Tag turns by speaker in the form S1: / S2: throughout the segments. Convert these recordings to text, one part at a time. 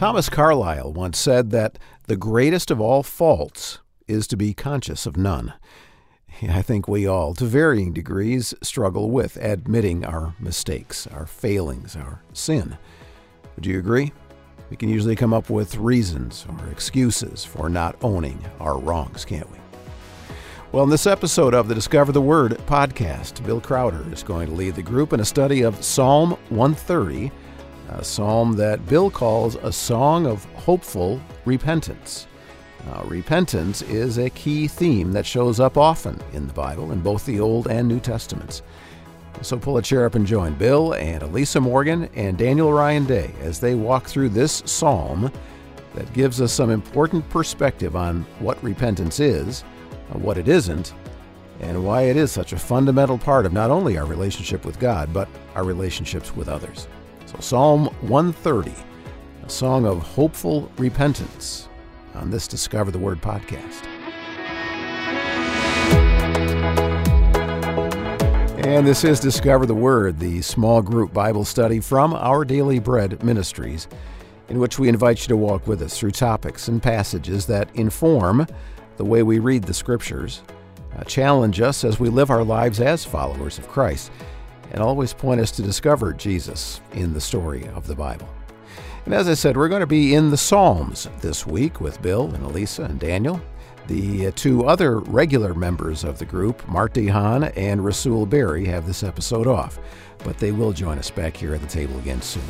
S1: Thomas Carlyle once said that the greatest of all faults is to be conscious of none. I think we all, to varying degrees, struggle with admitting our mistakes, our failings, our sin. Would you agree? We can usually come up with reasons or excuses for not owning our wrongs, can't we? Well, in this episode of the Discover the Word podcast, Bill Crowder is going to lead the group in a study of Psalm 130, a psalm that Bill calls a song of hopeful repentance. Now, repentance is a key theme that shows up often in the Bible, in both the Old and New Testaments. So pull a chair up and join Bill and Elisa Morgan and Daniel Ryan Day as they walk through this psalm that gives us some important perspective on what repentance is what it isn't, and why it is such a fundamental part of not only our relationship with God, but our relationships with others. So, Psalm 130, a song of hopeful repentance on this Discover the Word podcast. And this is Discover the Word, the small group Bible study from Our Daily Bread Ministries, in which we invite you to walk with us through topics and passages that inform the way we read the Scriptures, uh, challenge us as we live our lives as followers of Christ, and always point us to discover Jesus in the story of the Bible. And as I said, we're going to be in the Psalms this week with Bill and Elisa and Daniel. The uh, two other regular members of the group, Mart DeHaan and Rasool Berry, have this episode off, but they will join us back here at the table again soon.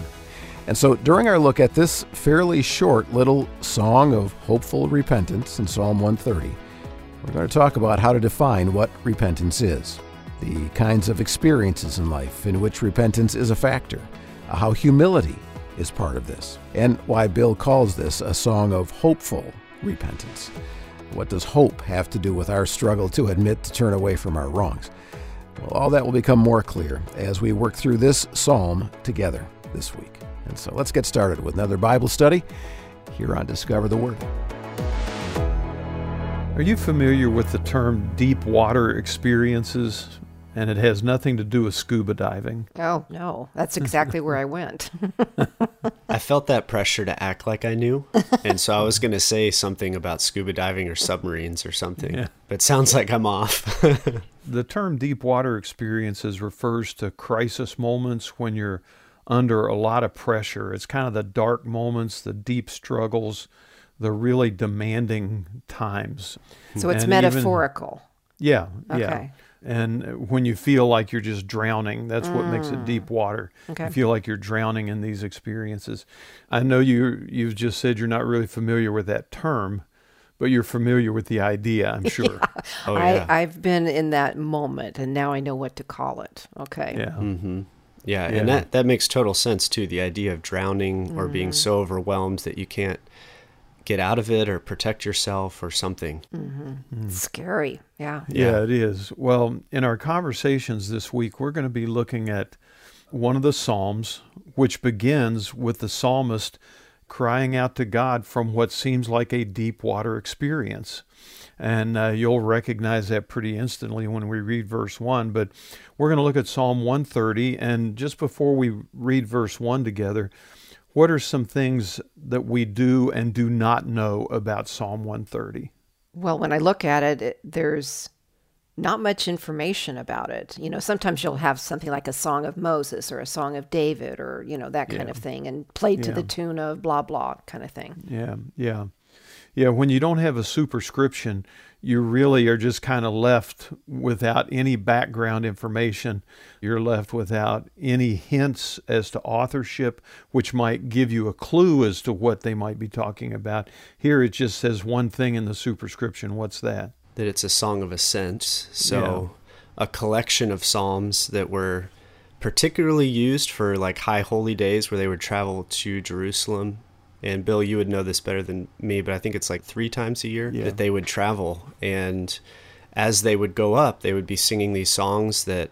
S1: And so, during our look at this fairly short little song of hopeful repentance in Psalm 130, we're going to talk about how to define what repentance is, the kinds of experiences in life in which repentance is a factor, how humility is part of this, and why Bill calls this a song of hopeful repentance. What does hope have to do with our struggle to admit to turn away from our wrongs? Well, all that will become more clear as we work through this psalm together this week. And so let's get started with another Bible study here on Discover the Word.
S2: Are you familiar with the term deep water experiences? And it has nothing to do with scuba diving.
S3: Oh, no. That's exactly where I went.
S4: I felt that pressure to act like I knew. And so I was going to say something about scuba diving or submarines or something. Yeah. But sounds like I'm off.
S2: the term deep water experiences refers to crisis moments when you're under a lot of pressure. It's kind of the dark moments, the deep struggles, the really demanding times.
S3: So it's and metaphorical.
S2: Even, yeah, okay. yeah. And when you feel like you're just drowning, that's mm. what makes it deep mm. water. Okay. You feel like you're drowning in these experiences. I know you you've just said you're not really familiar with that term, but you're familiar with the idea, I'm sure.
S3: yeah. Oh, yeah. I, I've been in that moment, and now I know what to call it. Okay.
S4: Yeah. Mm-hmm. Yeah, yeah, and that, that makes total sense too. The idea of drowning mm-hmm. or being mm-hmm. so overwhelmed that you can't get out of it or protect yourself or something.
S3: Mm-hmm. Mm. Scary. Yeah.
S2: yeah. Yeah, it is. Well, in our conversations this week, we're going to be looking at one of the Psalms, which begins with the psalmist crying out to God from what seems like a deep water experience. And uh, you'll recognize that pretty instantly when we read verse 1. But we're going to look at Psalm 130. And just before we read verse 1 together, what are some things that we do and do not know about Psalm 130?
S3: Well, when I look at it, it there's not much information about it. You know, sometimes you'll have something like a song of Moses or a song of David or, you know, that kind yeah. of thing and played to yeah. the tune of blah, blah kind of thing.
S2: Yeah, yeah. Yeah, when you don't have a superscription, you really are just kind of left without any background information. You're left without any hints as to authorship, which might give you a clue as to what they might be talking about. Here it just says one thing in the superscription. What's that?
S4: That it's a song of ascent. So, yeah. a collection of psalms that were particularly used for like high holy days where they would travel to Jerusalem and Bill, you would know this better than me, but I think it's like three times a year yeah. that they would travel. And as they would go up, they would be singing these songs that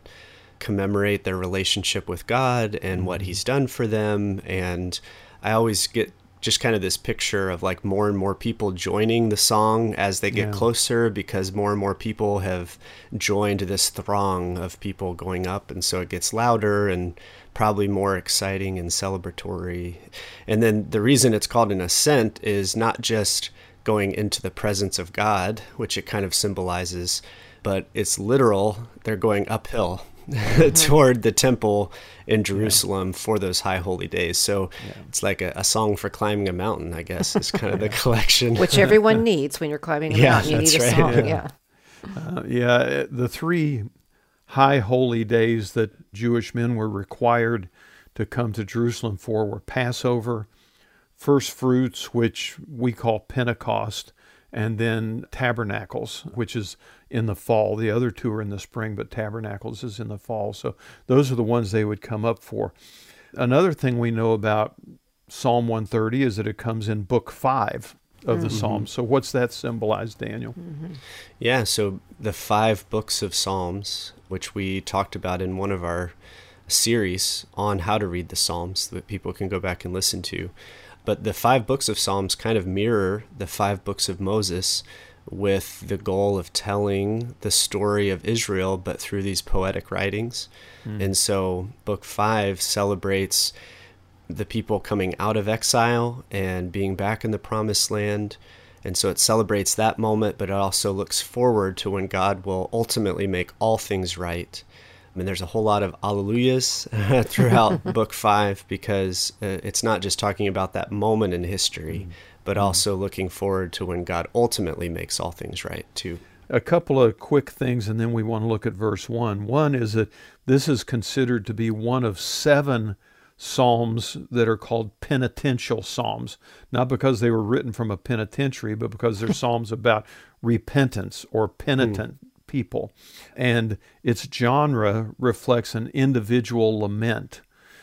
S4: commemorate their relationship with God and mm-hmm. what He's done for them. And I always get just kind of this picture of like more and more people joining the song as they get yeah. closer because more and more people have joined this throng of people going up and so it gets louder and probably more exciting and celebratory. And then the reason it's called an ascent is not just going into the presence of God, which it kind of symbolizes, but it's literal. They're going uphill toward the temple in Jerusalem yeah. for those high holy days. So yeah. it's like a, a, song for climbing a mountain, I guess, is kind of the collection.
S3: Which everyone needs when you're climbing a
S4: yeah,
S3: mountain. You need a
S4: right.
S3: song. Yeah.
S2: Uh, yeah, the three high holy days that Jewish men were required to come to Jerusalem for were Passover, first fruits, which we call Pentecost, and then Tabernacles, which is in the fall. The other two are in the spring, but Tabernacles is in the fall. So those are the ones they would come up for. Another thing we know about Psalm 130 is that it comes in book five of the mm-hmm. Psalms. So what's that symbolize, Daniel? Mm-hmm.
S4: Yeah, so the five books of Psalms, which we talked about in one of our series on how to read the Psalms that people can go back and listen to. But the five books of Psalms kind of mirror the five books of Moses with the goal of telling the story of Israel, but through these poetic writings. Mm. And so, book five celebrates the people coming out of exile and being back in the promised land. And so it celebrates that moment, but it also looks forward to when God will ultimately make all things right. I mean, there's a whole lot of alleluias throughout book five because uh, it's not just talking about that moment in history, mm but mm-hmm. also looking forward to when God ultimately makes all things right, too.
S2: A couple of quick things, and then we want to look at verse 1. One is that this is considered to be one of seven psalms that are called penitential psalms, not because they were written from a penitentiary, but because they're psalms about repentance or penitent mm. people. And its genre reflects an individual lament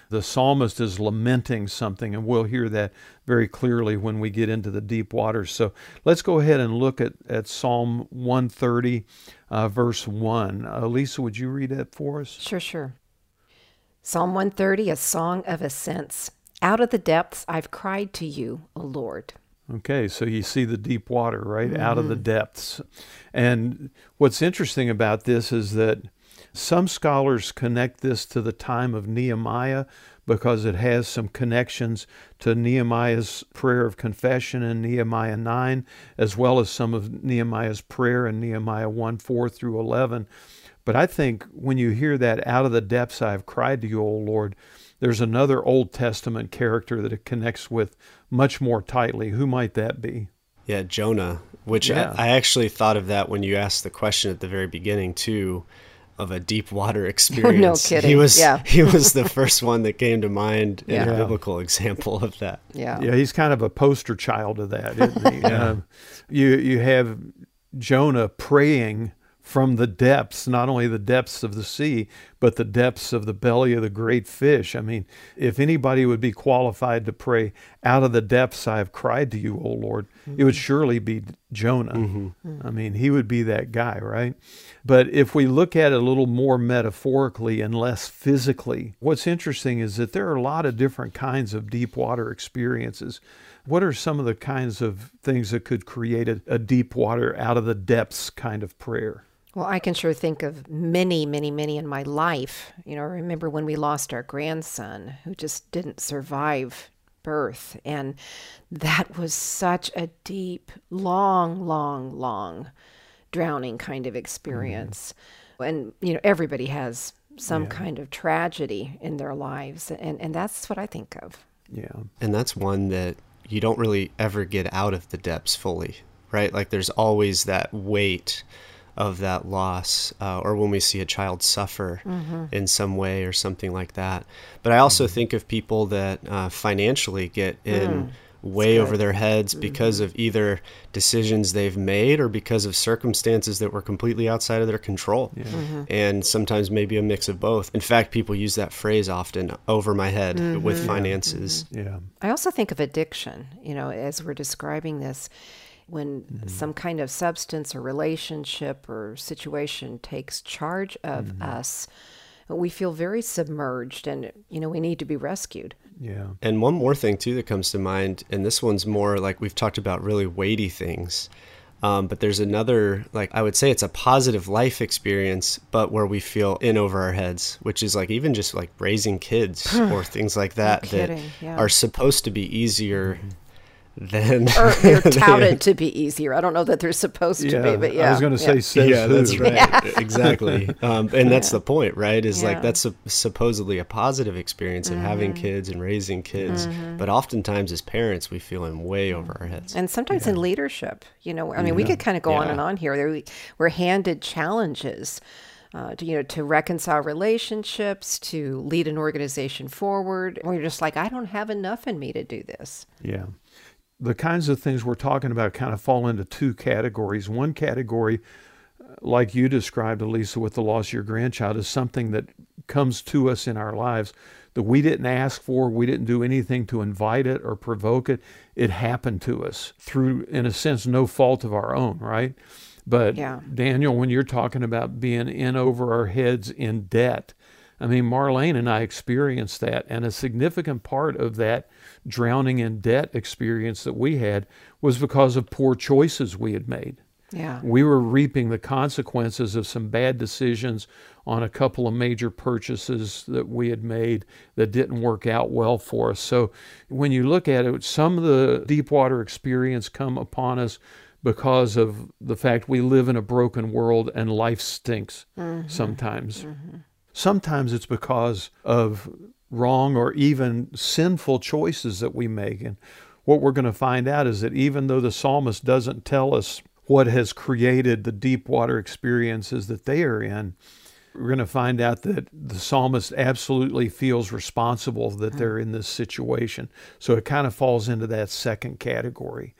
S2: the psalmist is lamenting something, and we'll hear that very clearly when we get into the deep waters. So let's go ahead and look at, at Psalm 130, uh, verse 1. Uh, Lisa, would you read that for us?
S3: Sure, sure. Psalm 130, a song of ascents. Out of the depths I've cried to you, O Lord.
S2: Okay, so you see the deep water, right? Mm-hmm. Out of the depths. And what's interesting about this is that some scholars connect this to the time of Nehemiah because it has some connections to Nehemiah's prayer of confession in Nehemiah 9, as well as some of Nehemiah's prayer in Nehemiah 1 4 through 11. But I think when you hear that, out of the depths I have cried to you, O Lord, there's another Old Testament character that it connects with much more tightly. Who might that be?
S4: Yeah, Jonah, which yeah. I, I actually thought of that when you asked the question at the very beginning, too of a deep water experience.
S3: no kidding.
S4: He was
S3: yeah.
S4: he was the first one that came to mind in yeah. a biblical example of that.
S3: Yeah.
S2: Yeah, he's kind of a poster child of that, isn't he? yeah. Um, you you have Jonah praying from the depths, not only the depths of the sea, but the depths of the belly of the great fish. I mean, if anybody would be qualified to pray, out of the depths I have cried to you, O Lord, mm-hmm. it would surely be Jonah. Mm-hmm. I mean, he would be that guy, right? But if we look at it a little more metaphorically and less physically, what's interesting is that there are a lot of different kinds of deep water experiences. What are some of the kinds of things that could create a, a deep water out of the depths kind of prayer?
S3: Well, I can sure think of many, many, many in my life. You know, I remember when we lost our grandson who just didn't survive birth. And that was such a deep, long, long, long drowning kind of experience. Mm-hmm. And, you know, everybody has some yeah. kind of tragedy in their lives. And, and that's what I think of.
S2: Yeah.
S4: And that's one that you don't really ever get out of the depths fully, right? Like there's always that weight of that loss, uh, or when we see a child suffer mm-hmm. in some way or something like that. But I also mm-hmm. think of people that uh, financially get in. Mm. Way over their heads mm-hmm. because of either decisions they've made or because of circumstances that were completely outside of their control. Yeah. Mm-hmm. And sometimes maybe a mix of both. In fact, people use that phrase often over my head with mm-hmm. finances.
S2: Yeah.
S3: I also think of addiction, you know, as we're describing this when mm-hmm. some kind of substance or relationship or situation takes charge of mm-hmm. us we feel very submerged and you know we need to be rescued
S2: yeah
S4: and one more thing too that comes to mind and this one's more like we've talked about really weighty things Um, but there's another, like, I would say it's a positive life experience, but where we feel in over our heads, which is like even just like raising kids or things like that that yeah. are supposed to be easier. Mm-hmm then
S3: or they're touted to be easier. I don't know that they're supposed yeah, to be, but yeah.
S2: I was going to say,
S3: says
S2: yeah,
S4: that's right, yeah. exactly. Um, and that's the point, right? Is like that's a, supposedly a positive experience of mm-hmm. having kids and raising kids, mm-hmm. but oftentimes as parents, we feel in way over our heads,
S3: and sometimes in leadership. You know, I mean, we could kind of go on and on here. We're handed challenges. Uh, to, you know, to reconcile relationships, to lead an organization forward. We're just like, I don't have enough in me to do this.
S2: Yeah the kinds of things we're talking about kind of fall into two categories. One category, uh, like you described, Elisa, with the loss of your grandchild, is something that comes to us in our lives that we didn't ask for, we didn't do anything to invite it or provoke it. It happened to us through, in a sense, no fault of our own, right? But yeah. Daniel, when you're talking about being in over our heads in debt, I mean, Marlene and I experienced that, and a significant part of that drowning in debt experience that we had was because of poor choices we had made.
S3: Yeah.
S2: We were reaping the consequences of some bad decisions on a couple of major purchases that we had made that didn't work out well for us. So when you look at it, some of the deep water experience come upon us because of the fact we live in a broken world and life stinks mm-hmm. sometimes. Mm-hmm. Sometimes it's because of wrong or even sinful choices that we make. And what we're going to find out is that even though the psalmist doesn't tell us what has created the deep water experiences that they are in, we're going to find out that the psalmist absolutely feels responsible that hmm. they're in this situation. So it kind of falls into that second category.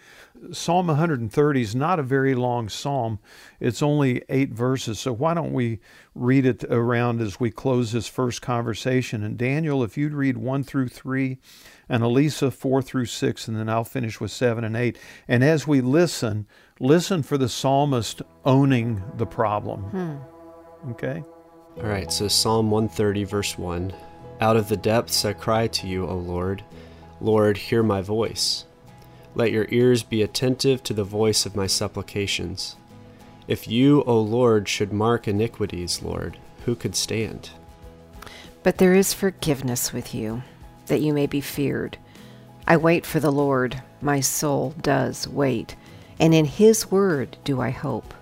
S2: Psalm 130 is not a very long psalm. It's only eight verses. So why don't we read it around as we close this first conversation? And Daniel, if you'd read one through three, and Elisa four through six, and then I'll finish with seven and eight. And as we listen, listen for the psalmist owning the problem. Hmm. Okay?
S4: All right, so Psalm 130, verse 1 Out of the depths I cry to you, O Lord. Lord, hear my voice. Let your ears be attentive to the voice of my supplications. If you, O Lord, should mark iniquities, Lord, who could stand?
S3: But there is forgiveness with you, that you may be feared. I wait for the Lord, my soul does wait, and in his word do I hope.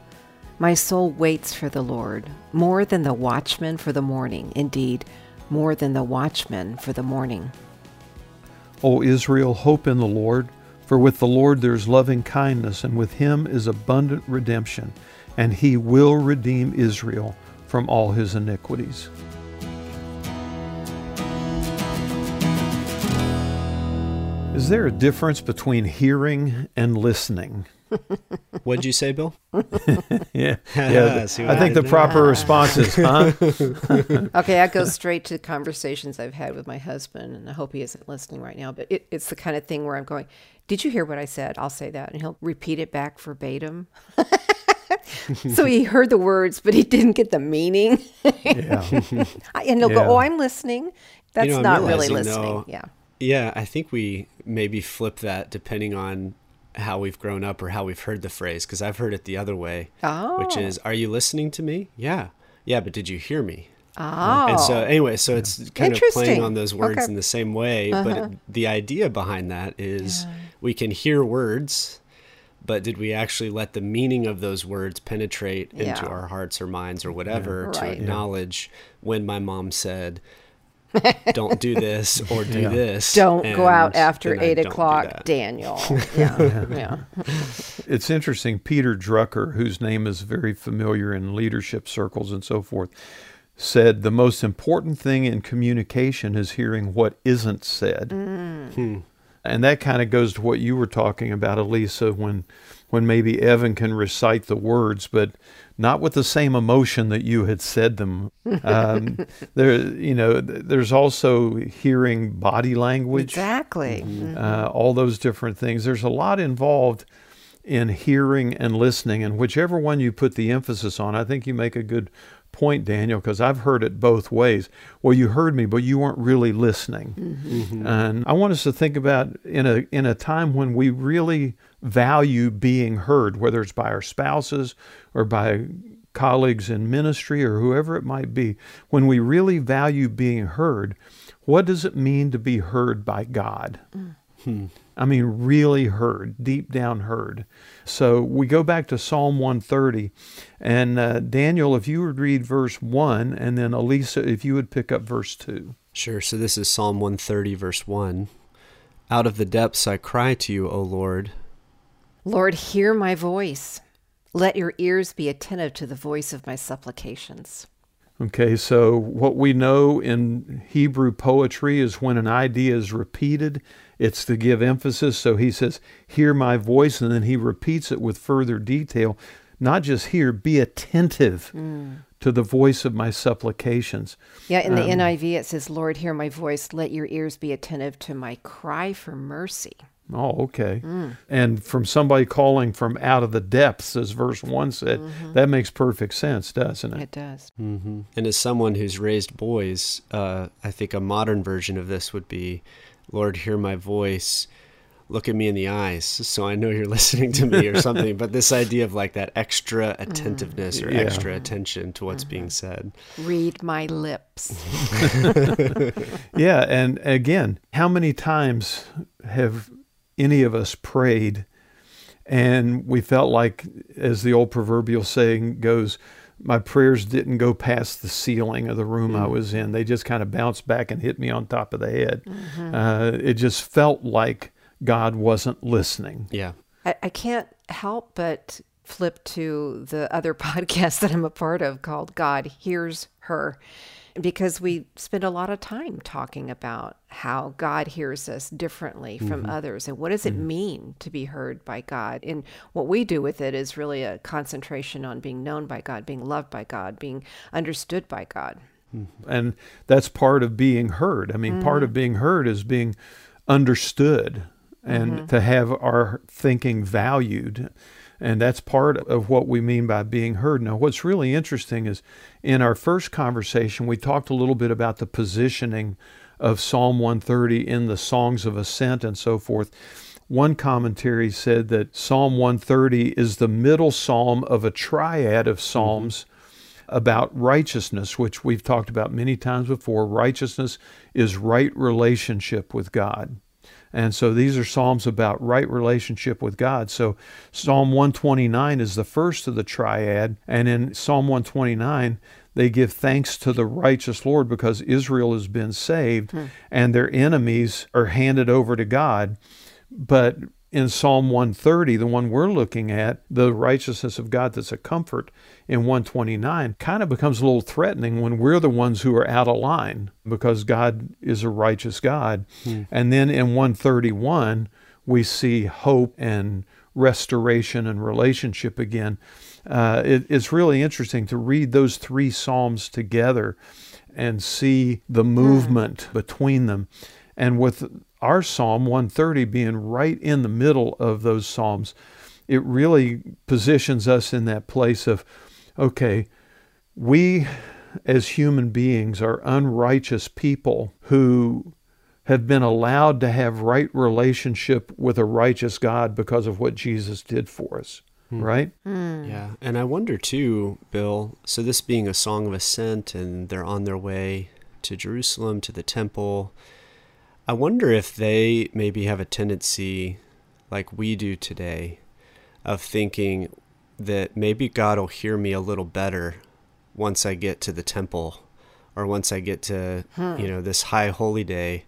S3: My soul waits for the Lord, more than the watchman for the morning, indeed, more than the watchman for the morning.
S2: O Israel, hope in the Lord for with the Lord there is loving kindness, and with him is abundant redemption, and he will redeem Israel from all his iniquities. Is there a difference between hearing and listening?
S4: What'd you say, Bill?
S2: yeah, yeah. I think the proper response is, huh?
S3: okay, I go straight to conversations I've had with my husband, and I hope he isn't listening right now. But it, it's the kind of thing where I'm going, "Did you hear what I said?" I'll say that, and he'll repeat it back verbatim. so he heard the words, but he didn't get the meaning. yeah. and he'll yeah. go, "Oh, I'm listening." That's you know, not really listening. Though, yeah.
S4: Yeah, I think we maybe flip that depending on how we've grown up or how we've heard the phrase because I've heard it the other way,
S3: oh.
S4: which is, "Are you listening to me?" Yeah, yeah, but did you hear me?
S3: Oh.
S4: And so anyway, so it's kind of playing on those words okay. in the same way, uh-huh. but it, the idea behind that is yeah. we can hear words, but did we actually let the meaning of those words penetrate yeah. into our hearts or minds or whatever yeah. right. to acknowledge when my mom said, don't do this or do yeah. this.
S3: Don't go out after eight o'clock, Daniel. Yeah, yeah.
S2: It's interesting. Peter Drucker, whose name is very familiar in leadership circles and so forth, said the most important thing in communication is hearing what isn't said. Mm. Hmm. And that kind of goes to what you were talking about, Elisa, when when maybe Evan can recite the words, but not with the same emotion that you had said them. Um, there, you know, there's also hearing body language.
S3: Exactly. Mm-hmm.
S2: Uh, all those different things. There's a lot involved in hearing and listening, and whichever one you put the emphasis on, I think you make a good point, Daniel, because I've heard it both ways. Well, you heard me, but you weren't really listening. Mm-hmm. And I want us to think about in a in a time when we really value being heard, whether it's by our spouses or by colleagues in ministry or whoever it might be, when we really value being heard, what does it mean to be heard by God? Mm. Hmm. I mean, really heard, deep down heard. So we go back to Psalm 130. And uh, Daniel, if you would read verse 1, and then Elisa, if you would pick up verse 2.
S4: Sure. So this is Psalm 130, verse 1. Out of the depths I cry to you, O Lord.
S3: Lord, hear my voice. Let your ears be attentive to the voice of my supplications.
S2: Okay, so what we know in Hebrew poetry is when an idea is repeated, it's to give emphasis. So he says, Hear my voice, and then he repeats it with further detail. Not just hear, be attentive mm. to the voice of my supplications.
S3: Yeah, in the um, NIV it says, Lord, hear my voice, let your ears be attentive to my cry for mercy.
S2: Oh, okay. Mm. And from somebody calling from out of the depths, as verse 1 said, mm-hmm. that makes perfect sense, doesn't it?
S3: It does.
S4: Mm-hmm. And as someone who's raised boys, uh, I think a modern version of this would be Lord, hear my voice. Look at me in the eyes so I know you're listening to me or something. but this idea of like that extra mm. attentiveness mm. or yeah. extra attention to what's mm-hmm. being said.
S3: Read my lips.
S2: yeah. And again, how many times have any of us prayed and we felt like, as the old proverbial saying goes, my prayers didn't go past the ceiling of the room mm-hmm. I was in. They just kind of bounced back and hit me on top of the head. Mm-hmm. Uh, it just felt like God wasn't listening.
S4: Yeah.
S3: I, I can't help but flip to the other podcast that I'm a part of called God Hears Her because we spend a lot of time talking about how God hears us differently from mm-hmm. others and what does it mm-hmm. mean to be heard by God. And what we do with it is really a concentration on being known by God, being loved by God, being understood by God.
S2: Mm-hmm. And that's part of being heard. I mean, part of mm-hmm. being heard is being understood and mm-hmm. to have our thinking valued. And that's part of what we mean by being heard. Now, what's really interesting is in our first conversation, we talked a little bit about the positioning of Psalm 130 in the Songs of Ascent and so forth. One commentary said that Psalm 130 is the middle psalm of a triad of psalms mm-hmm. about righteousness, which we've talked about many times before. Righteousness is right relationship with God. And so these are Psalms about right relationship with God. So Psalm 129 is the first of the triad. And in Psalm 129, they give thanks to the righteous Lord because Israel has been saved hmm. and their enemies are handed over to God. But in Psalm 130, the one we're looking at, the righteousness of God that's a comfort in 129, kind of becomes a little threatening when we're the ones who are out of line because God is a righteous God. Hmm. And then in 131, we see hope and restoration and relationship again. Uh, it, it's really interesting to read those three Psalms together and see the hmm. movement between them. And with our Psalm 130 being right in the middle of those Psalms, it really positions us in that place of, okay, we as human beings are unrighteous people who have been allowed to have right relationship with a righteous God because of what Jesus did for us. Hmm. Right?
S4: Hmm. Yeah. And I wonder too, Bill, so this being a song of ascent and they're on their way to Jerusalem, to the temple, I wonder if they maybe have a tendency, like we do today, of thinking that maybe God will hear me a little better once I get to the temple or once I get to, hmm. you know, this high holy day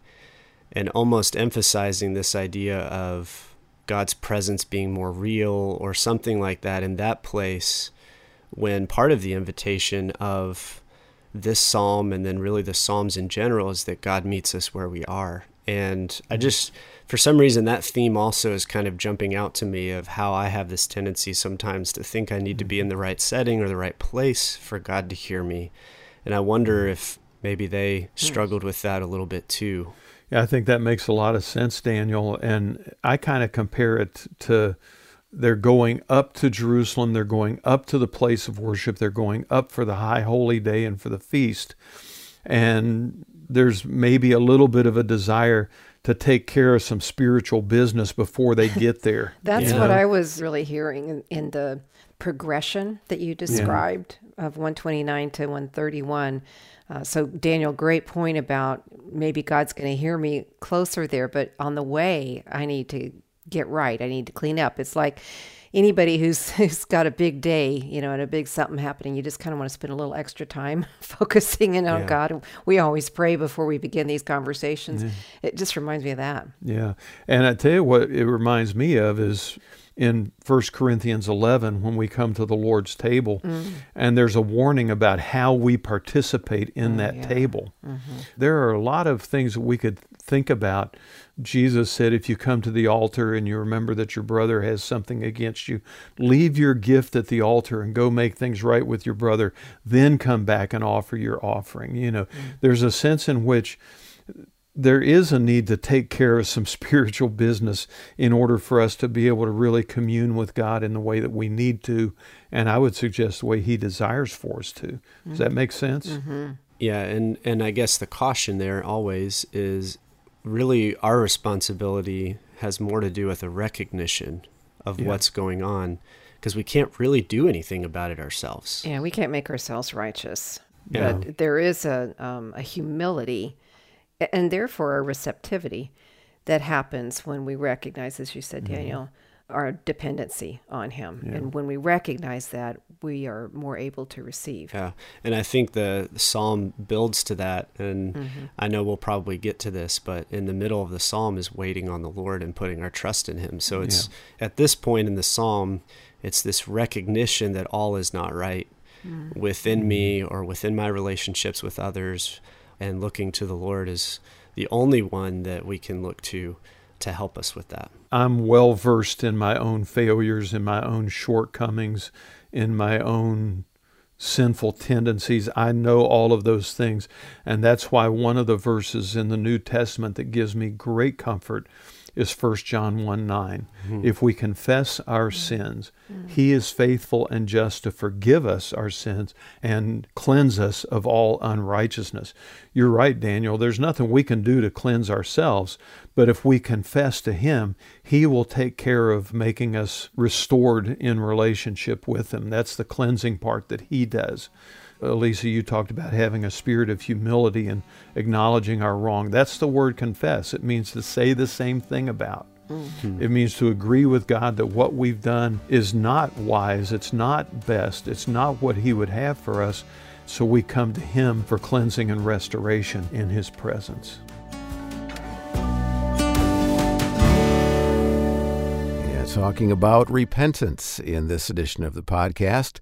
S4: and almost emphasizing this idea of God's presence being more real or something like that in that place when part of the invitation of this psalm and then really the psalms in general is that God meets us where we are. And I mm-hmm. just, for some reason, that theme also is kind of jumping out to me of how I have this tendency sometimes to think I need to be in the right setting or the right place for God to hear me. And I wonder mm-hmm. if maybe they struggled with that a little bit too.
S2: Yeah, I think that makes a lot of sense, Daniel. And I kind of compare it to they're going up to Jerusalem, they're going up to the place of worship, they're going up for the high holy day and for the feast. And there's maybe a little bit of a desire to take care of some spiritual business before they get there.
S3: That's what I was really hearing in, in the progression that you described yeah. of 129 to 131. Uh, so, Daniel, great point about maybe God's going to hear me closer there, but on the way, I need to get right. I need to clean up. It's like anybody who's who's got a big day, you know, and a big something happening, you just kind of want to spend a little extra time focusing in on yeah. God. We always pray before we begin these conversations. Yeah. It just reminds me of that.
S2: Yeah. And I tell you what it reminds me of is in 1 Corinthians 11 when we come to the Lord's table. Mm. And there's a warning about how we participate in oh, that yeah. table. Mm-hmm. There are a lot of things that we could think about Jesus said, if you come to the altar and you remember that your brother has something against you, leave your gift at the altar and go make things right with your brother. Then come back and offer your offering. You know, mm-hmm. there's a sense in which there is a need to take care of some spiritual business in order for us to be able to really commune with God in the way that we need to. And I would suggest the way He desires for us to. Does mm-hmm. that make sense?
S4: Mm-hmm. Yeah, and, and I guess the caution there always is really our responsibility has more to do with a recognition of yeah. what's going on because we can't really do anything about it ourselves.
S3: Yeah, we can't make ourselves righteous. Yeah. But there is a, um, a humility and therefore a receptivity that happens when we recognize, as you said, mm-hmm. Our dependency on Him. Yeah. And when we recognize that, we are more able to receive.
S4: Yeah. And I think the, psalm builds to that. And mm-hmm. I know we'll probably get to this, but in the middle of the psalm is waiting on the Lord and putting our trust in Him. So it's yeah. at this point in the psalm, it's this recognition that all is not right mm-hmm. within me or within my relationships with others. And looking to the Lord is the only one that we can look to to help us with that.
S2: I'm well versed in my own failures, in my own shortcomings, in my own sinful tendencies. I know all of those things. And that's why one of the verses in the New Testament that gives me great comfort is 1 John 1 9. Mm-hmm. If we confess our sins, mm-hmm. He is faithful and just to forgive us our sins and cleanse us of all unrighteousness. You're right, Daniel. There's nothing we can do to cleanse ourselves, but if we confess to Him, He will take care of making us restored in relationship with Him. That's the cleansing part that He does. Elisa, you talked about having a spirit of humility and acknowledging our wrong. That's the word confess. It means to say the same thing about. Mm-hmm. It means to agree with God that what we've done is not wise, it's not best, it's not what He would have for us. So we come to Him for cleansing and restoration in His presence.
S1: Yeah, talking about repentance in this edition of the podcast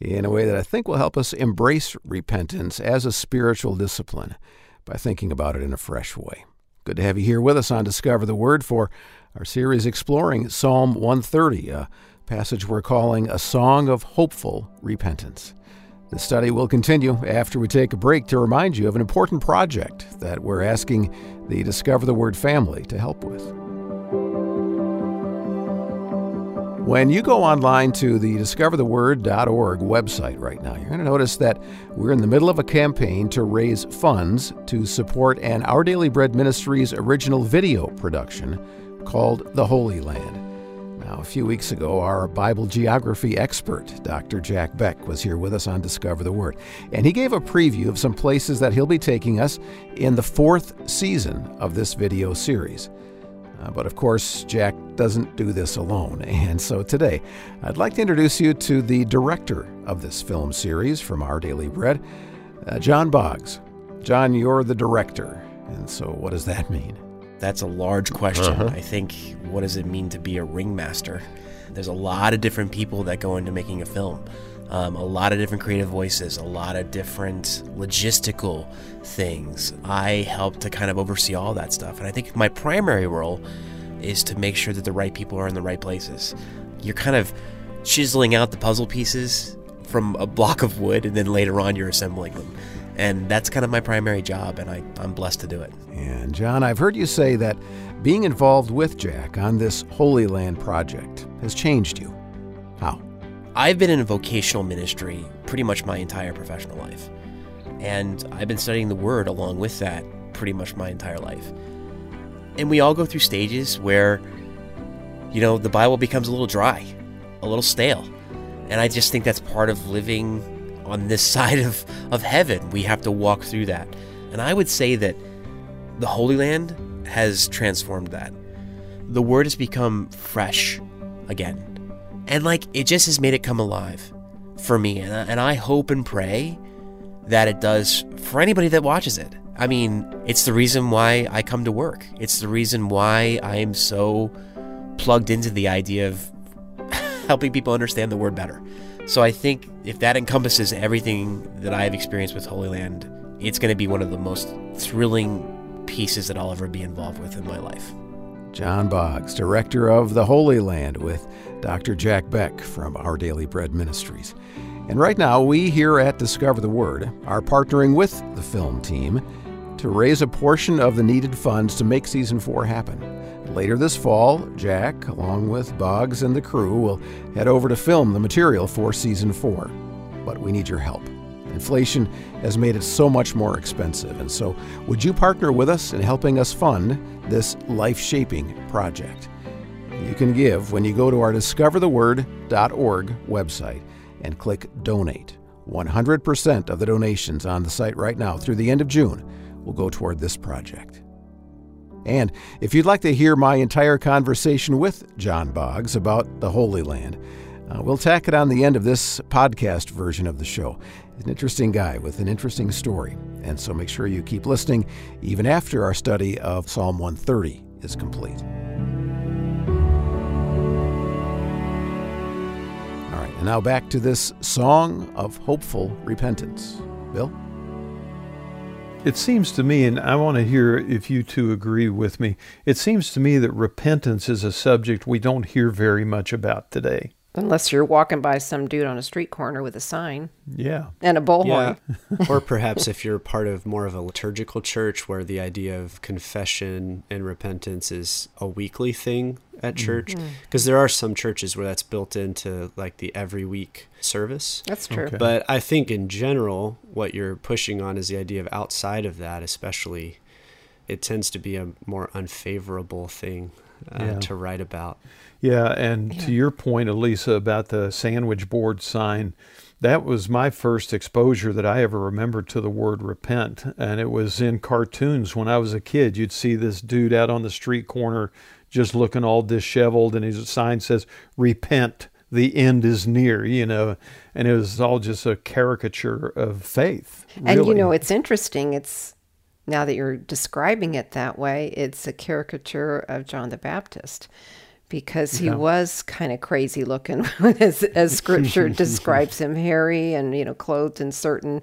S1: in a way that I think will help us embrace repentance as a spiritual discipline by thinking about it in a fresh way. Good to have you here with us on Discover the Word for our series exploring Psalm 130, a passage we're calling A Song of Hopeful Repentance. The study will continue after we take a break to remind you of an important project that we're asking the Discover the Word family to help with. When you go online to the discovertheword.org website right now, you're going to notice that we're in the middle of a campaign to raise funds to support an Our Daily Bread Ministries original video production called The Holy Land. Now, a few weeks ago, our Bible geography expert, Dr. Jack Beck, was here with us on Discover the Word, and he gave a preview of some places that he'll be taking us in the fourth season of this video series. Uh, but of course, Jack doesn't do this alone. And so today, I'd like to introduce you to the director of this film series from Our Daily Bread, uh, John Boggs. John, you're the director. And so, what does that mean?
S5: That's a large question. Uh-huh. I think, what does it mean to be a ringmaster? There's a lot of different people that go into making a film um, a lot of different creative voices, a lot of different logistical things. I help to kind of oversee all that stuff. And I think my primary role is to make sure that the right people are in the right places. You're kind of chiseling out the puzzle pieces from a block of wood, and then later on you're assembling them. And that's kind of my primary job, and I, I'm blessed to do it.
S1: And John, I've heard you say that being involved with Jack on this Holy Land project has changed you.
S5: I've been in a vocational ministry pretty much my entire professional life. And I've been studying the Word along with that pretty much my entire life. And we all go through stages where, you know, the Bible becomes a little dry, a little stale. And I just think that's part of living on this side of, of heaven. We have to walk through that. And I would say that the Holy Land has transformed that. The Word has become fresh again. And like, it just has made it come alive for me. And I, and I hope and pray that it does for anybody that watches it. I mean, it's the reason why I come to work. It's the reason why I am so plugged into the idea of helping people understand the word better. So I think if that encompasses everything that I have experienced with Holy Land, it's going to be one of the most thrilling pieces that I'll ever be involved with in my life.
S1: John Boggs, director of the Holy Land, with Dr. Jack Beck from Our Daily Bread Ministries. And right now, we here at Discover the Word are partnering with the film team to raise a portion of the needed funds to make season four happen. Later this fall, Jack, along with Boggs and the crew, will head over to film the material for season four. But we need your help. Inflation has made it so much more expensive, and so would you partner with us in helping us fund this life shaping project? You can give when you go to our discovertheword.org website and click Donate. 100% of the donations on the site right now through the end of June will go toward this project. And if you'd like to hear my entire conversation with John Boggs about the Holy Land, uh, we'll tack it on the end of this podcast version of the show. He's an interesting guy with an interesting story, and so make sure you keep listening even after our study of Psalm 130 is complete. And now back to this song of hopeful repentance. Bill?
S2: It seems to me, and I want to hear if you two agree with me, it seems to me that repentance is a subject we don't hear very much about today.
S3: Unless you're walking by some dude on a street corner with a sign.
S2: Yeah.
S3: And a bullhorn.
S4: Yeah. or perhaps if you're part of more of a liturgical church where the idea of confession and repentance is a weekly thing at mm-hmm. church. Because mm-hmm. there are some churches where that's built into like the every week service.
S3: That's true. Okay.
S4: But I think in general, what you're pushing on is the idea of outside of that, especially, it tends to be a more unfavorable thing uh, yeah. to write about.
S2: Yeah, and yeah. to your point, Elisa, about the sandwich board sign, that was my first exposure that I ever remember to the word repent. And it was in cartoons when I was a kid. You'd see this dude out on the street corner just looking all disheveled, and his sign says, Repent, the end is near, you know. And it was all just a caricature of faith.
S3: Really. And you know, it's interesting. It's now that you're describing it that way, it's a caricature of John the Baptist because he yeah. was kind of crazy looking as, as scripture describes him hairy and you know clothed in certain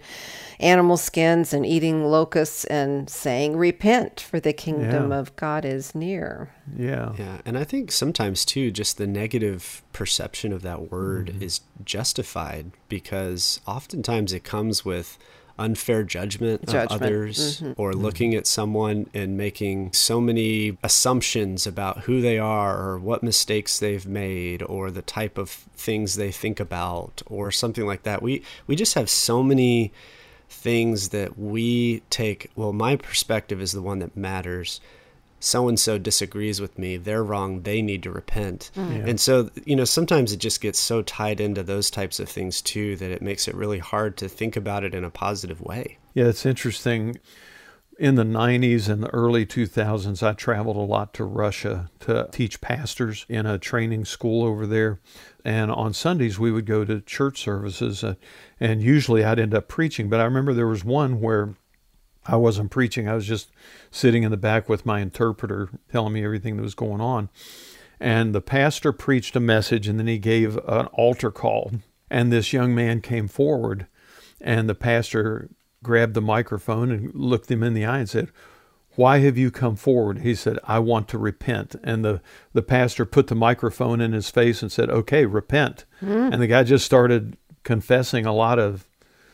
S3: animal skins and eating locusts and saying repent for the kingdom yeah. of god is near
S2: yeah
S4: yeah and i think sometimes too just the negative perception of that word mm-hmm. is justified because oftentimes it comes with unfair judgment, judgment. of others mm-hmm. or looking at someone and making so many assumptions about who they are or what mistakes they've made or the type of things they think about or something like that. We we just have so many things that we take well my perspective is the one that matters so and so disagrees with me, they're wrong, they need to repent. Mm. Yeah. And so, you know, sometimes it just gets so tied into those types of things too that it makes it really hard to think about it in a positive way.
S2: Yeah, it's interesting. In the 90s and the early 2000s, I traveled a lot to Russia to teach pastors in a training school over there. And on Sundays, we would go to church services, uh, and usually I'd end up preaching. But I remember there was one where I wasn't preaching. I was just sitting in the back with my interpreter telling me everything that was going on. And the pastor preached a message and then he gave an altar call. And this young man came forward and the pastor grabbed the microphone and looked him in the eye and said, why have you come forward? He said, I want to repent. And the, the pastor put the microphone in his face and said, Okay, repent. Mm. And the guy just started confessing a lot of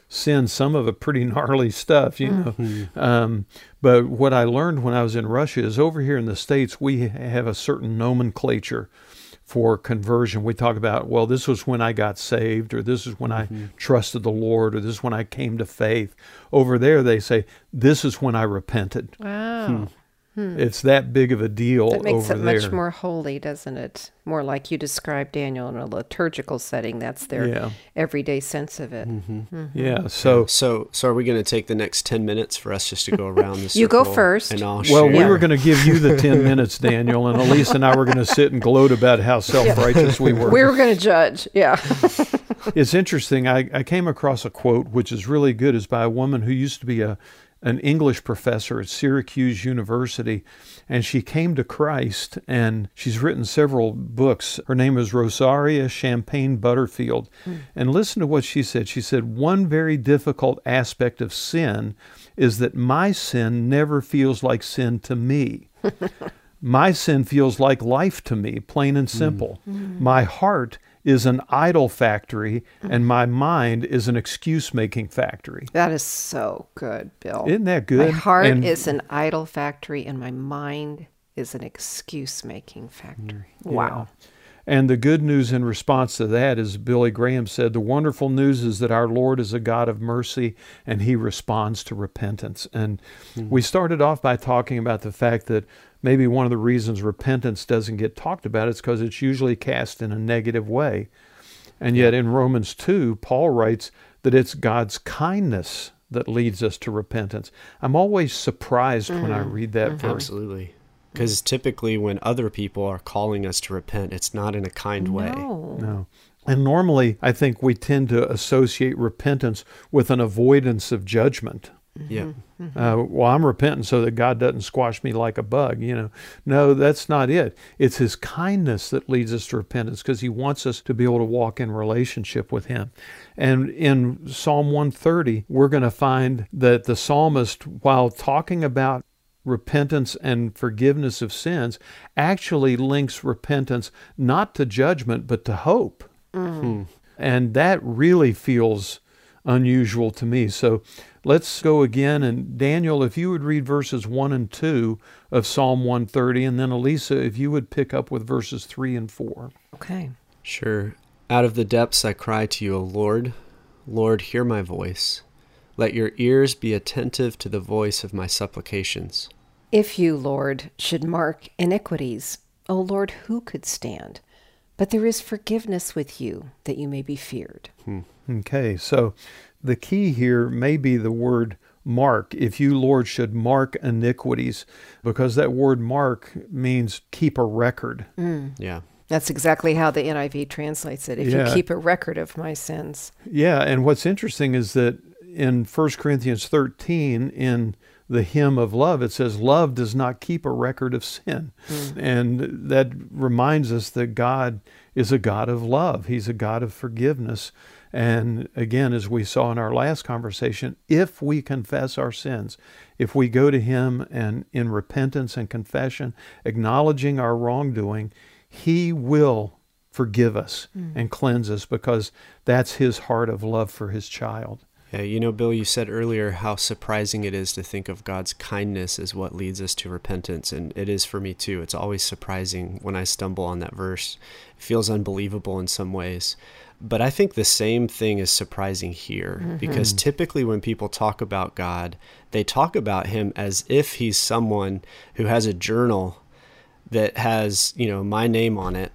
S2: sin, some of it pretty gnarly stuff, you know. Mm-hmm. Um, but what I learned when I was in Russia is over here in the States, we have a certain nomenclature for conversion. We talk about, well, this was when I got saved, or this is when mm-hmm. I trusted the Lord, or this is when I came to faith. Over there, they say, this is when I repented.
S3: Wow. Hmm.
S2: Hmm. It's that big of a deal.
S3: That makes
S2: it
S3: there. much more holy, doesn't it? More like you described Daniel in a liturgical setting. That's their yeah. everyday sense of it.
S2: Mm-hmm. Mm-hmm. Yeah. So,
S4: so, so are we going to take the next ten minutes for us just to go around this?
S3: you go first.
S4: And I'll
S2: well, we were going to give you the ten minutes, Daniel, and Elise and I were going to sit and gloat about how self-righteous we were.
S3: We were going to judge. Yeah.
S2: it's interesting. I, I came across a quote which is really good. Is by a woman who used to be a an English professor at Syracuse University, and she came to Christ, and she's written several books. Her name is Rosaria Champagne Butterfield. Mm. And listen to what she said. She said, One very difficult aspect of sin is that my sin never feels like sin to me. my sin feels like life to me, plain and hmm. simple. Mm. My heart is an idol factory and my mind is an excuse making factory.
S3: That is so good, Bill.
S2: Isn't that good?
S3: My heart and, is an idol factory and my mind is an excuse making factory. Mm, yeah. Wow.
S2: And the good news in response to that is Billy Graham said, The wonderful news is that our Lord is a God of mercy and he responds to repentance. And mm-hmm. we started off by talking about the fact that maybe one of the reasons repentance doesn't get talked about is because it's usually cast in a negative way. And yet in Romans 2, Paul writes that it's God's kindness that leads us to repentance. I'm always surprised mm-hmm. when I mm-hmm. read that mm-hmm. verse.
S4: Absolutely. Because typically, when other people are calling us to repent, it's not in a kind way.
S2: No. And normally, I think we tend to associate repentance with an avoidance of judgment.
S4: Yeah. Mm-hmm.
S2: Uh, well, I'm repenting so that God doesn't squash me like a bug. You know, no, that's not it. It's His kindness that leads us to repentance because He wants us to be able to walk in relationship with Him. And in Psalm 130, we're going to find that the psalmist, while talking about repentance and forgiveness of sins actually links repentance not to judgment but to hope. Mm. And that really feels unusual to me. So let's go again. And Daniel, if you would read verses 1 and 2 of Psalm 130, and then Elisa, if you would pick up with verses 3 and 4.
S3: Okay.
S4: Sure. Out of the depths I cry to you, O Lord. Lord, hear my voice. Let your ears be attentive to the voice of my supplications.
S3: If you, Lord, should mark iniquities, O Lord, who could stand? But there is forgiveness with you that you may be feared.
S2: Hmm. Okay, so the key here may be the word mark. If you, Lord, should mark iniquities, because that word mark means keep a record.
S3: Mm.
S4: Yeah.
S3: That's exactly how the NIV translates it. If yeah. you keep a record of my sins.
S2: Yeah, and what's interesting is that in 1 Corinthians 13, in the hymn of love, it says, Love does not keep a record of sin. Mm. And that reminds us that God is a God of love, He's a God of forgiveness. And again, as we saw in our last conversation, if we confess our sins, if we go to Him and in repentance and confession, acknowledging our wrongdoing, He will forgive us mm. and cleanse us because that's His heart of love for His child.
S4: Yeah, you know, Bill, you said earlier how surprising it is to think of God's kindness as what leads us to repentance. And it is for me too. It's always surprising when I stumble on that verse. It feels unbelievable in some ways. But I think the same thing is surprising here mm-hmm. because typically when people talk about God, they talk about him as if he's someone who has a journal that has, you know, my name on it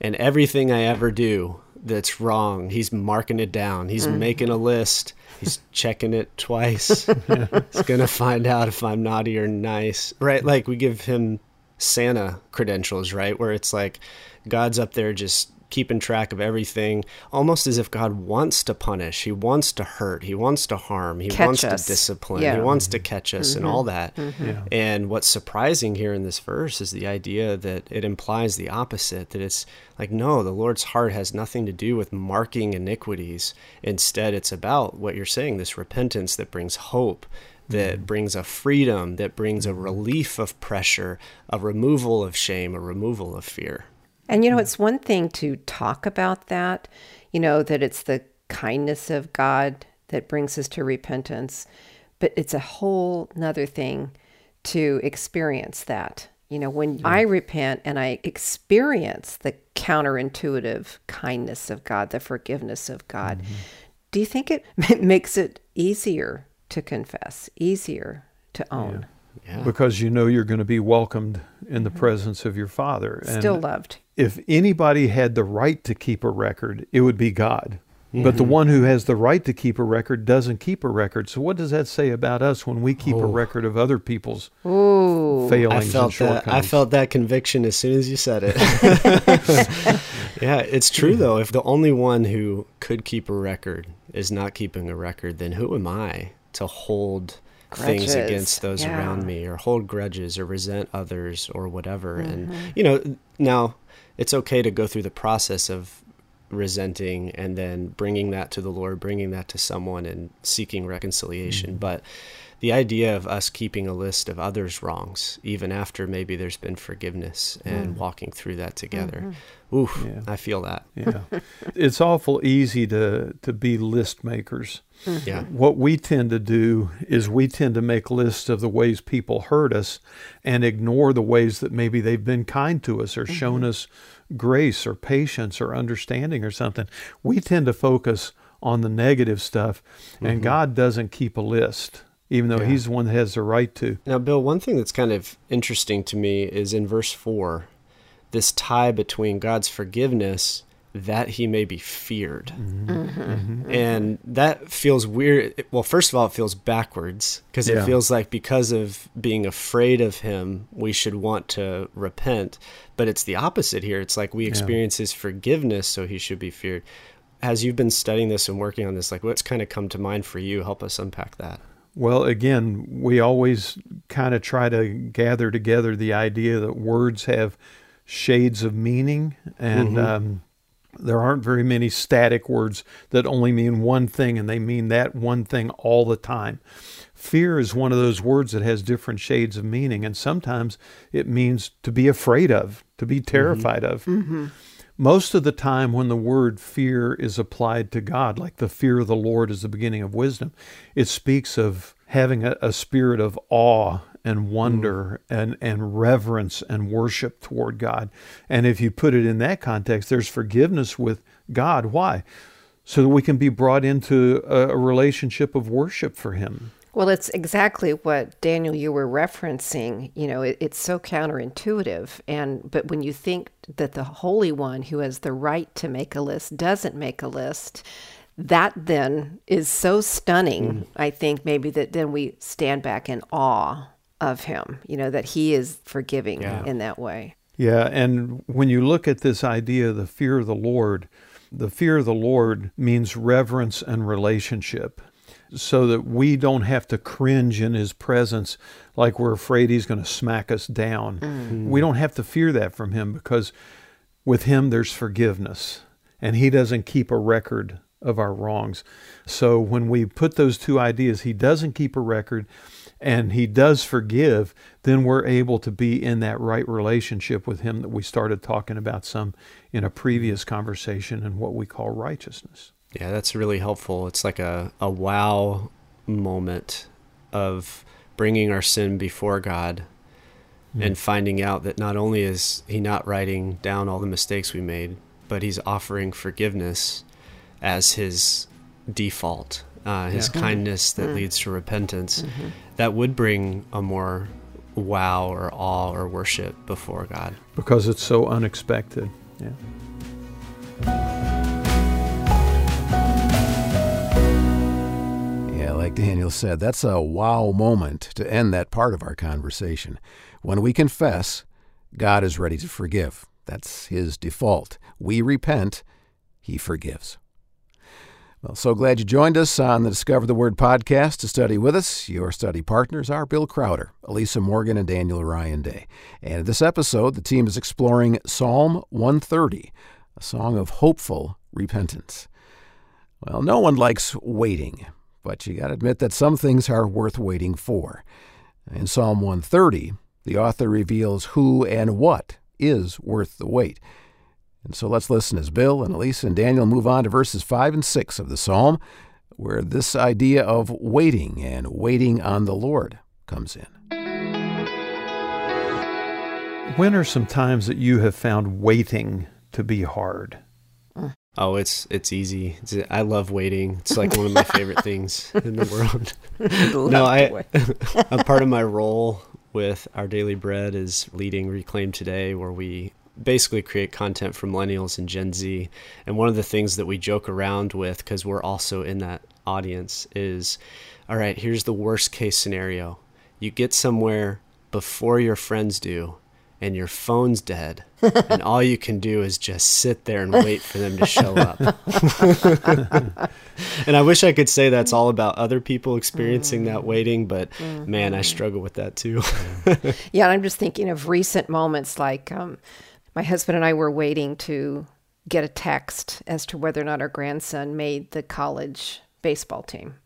S4: and everything I ever do that's wrong, he's marking it down. He's mm-hmm. making a list He's checking it twice. He's gonna find out if I'm naughty or nice, right? Like we give him Santa credentials, right? Where it's like God's up there just keeping track of everything, almost as if God wants to punish, He wants to hurt, He wants to harm, He
S3: catch
S4: wants
S3: us.
S4: to discipline,
S3: yeah.
S4: He wants to catch us, mm-hmm. and all that.
S3: Mm-hmm.
S2: Yeah.
S4: And what's surprising here in this verse is the idea that it implies the opposite that it's like, no, the Lord's heart has nothing to do with marking iniquities. Instead, it's about what you're saying this repentance that brings hope that mm-hmm. brings a freedom, that brings a mm-hmm. relief of pressure, a removal of shame, a removal of fear.
S3: And you know, it's one thing to talk about that, you know, that it's the kindness of God that brings us to repentance, but it's a whole nother thing to experience that, You know, when yeah. I repent and I experience the counterintuitive kindness of God, the forgiveness of God, mm-hmm. do you think it makes it easier to confess, easier to own?
S2: Yeah. Yeah. Because you know you're going to be welcomed in the mm-hmm. presence of your Father.
S3: Still loved.
S2: If anybody had the right to keep a record, it would be God. Mm-hmm. But the mm-hmm. one who has the right to keep a record doesn't keep a record. So what does that say about us when we keep oh. a record of other people's Ooh. failings
S4: I felt
S2: and shortcomings?
S4: That, I felt that conviction as soon as you said it. yeah, it's true though. If the only one who could keep a record is not keeping a record, then who am I to hold grudges. things against those yeah. around me or hold grudges or resent others or whatever? Mm-hmm. And you know, now it's okay to go through the process of resenting and then bringing that to the Lord, bringing that to someone and seeking reconciliation. Mm-hmm. But the idea of us keeping a list of others' wrongs, even after maybe there's been forgiveness and mm. walking through that together. Mm-hmm. Oof, yeah. I feel that.
S2: Yeah. it's awful easy to, to be list makers.
S4: Mm-hmm. Yeah.
S2: What we tend to do is we tend to make lists of the ways people hurt us and ignore the ways that maybe they've been kind to us or mm-hmm. shown us grace or patience or understanding or something. We tend to focus on the negative stuff, and mm-hmm. God doesn't keep a list, even though yeah. He's the one that has the right to.
S4: Now, Bill, one thing that's kind of interesting to me is in verse 4 this tie between God's forgiveness that he may be feared. Mm-hmm. Mm-hmm. mm-hmm. And that feels weird. Well, first of all, it feels backwards because yeah. it feels like because of being afraid of him, we should want to repent. But it's the opposite here. It's like we experience yeah. his forgiveness, so he should be feared. As you've been studying this and working on this, like what's kind of come to mind for you? Help us unpack that.
S2: Well, again, we always kind of try to gather together the idea that words have shades of meaning and. Mm-hmm. Um, there aren't very many static words that only mean one thing and they mean that one thing all the time. Fear is one of those words that has different shades of meaning, and sometimes it means to be afraid of, to be terrified mm-hmm. of. Mm-hmm. Most of the time, when the word fear is applied to God, like the fear of the Lord is the beginning of wisdom, it speaks of having a, a spirit of awe and wonder mm. and, and reverence and worship toward God. And if you put it in that context, there's forgiveness with God. Why? So that we can be brought into a, a relationship of worship for Him.
S3: Well, it's exactly what Daniel you were referencing. You know, it, it's so counterintuitive, and but when you think that the Holy One, who has the right to make a list, doesn't make a list, that then is so stunning. Mm. I think maybe that then we stand back in awe of him, you know, that he is forgiving yeah. in that way.
S2: Yeah, and when you look at this idea of the fear of the Lord, the fear of the Lord means reverence and relationship so that we don't have to cringe in his presence like we're afraid he's going to smack us down. Mm. We don't have to fear that from him because with him there's forgiveness and he doesn't keep a record of our wrongs. So when we put those two ideas, he doesn't keep a record and he does forgive, then we're able to be in that right relationship with him that we started talking about some in a previous conversation and what we call righteousness.
S4: Yeah, that's really helpful. It's like a, a wow moment of bringing our sin before God mm. and finding out that not only is he not writing down all the mistakes we made, but he's offering forgiveness as his default uh, his yeah. kindness that mm. leads to repentance, mm-hmm. that would bring a more wow or awe or worship before God.
S2: Because it's so unexpected. Yeah.
S1: Like Daniel said, that's a wow moment to end that part of our conversation. When we confess, God is ready to forgive. That's his default. We repent, he forgives. Well, so glad you joined us on the Discover the Word podcast to study with us. Your study partners are Bill Crowder, Elisa Morgan, and Daniel Ryan Day. And in this episode, the team is exploring Psalm 130, a song of hopeful repentance. Well, no one likes waiting, but you got to admit that some things are worth waiting for. In Psalm 130, the author reveals who and what is worth the wait. And so let's listen as Bill and Elise and Daniel move on to verses 5 and 6 of the psalm, where this idea of waiting and waiting on the Lord comes in.
S2: When are some times that you have found waiting to be hard?
S4: Oh, it's it's easy. It's, I love waiting. It's like one of my favorite things in the world. no, I a part of my role with our daily bread is leading Reclaim Today, where we basically create content for millennials and Gen Z. And one of the things that we joke around with, because we're also in that audience, is all right, here's the worst case scenario. You get somewhere before your friends do, and your phone's dead, and all you can do is just sit there and wait for them to show up. and I wish I could say that's all about other people experiencing that waiting, but mm-hmm. man, I struggle with that too.
S3: yeah, I'm just thinking of recent moments like um, my husband and I were waiting to get a text as to whether or not our grandson made the college baseball team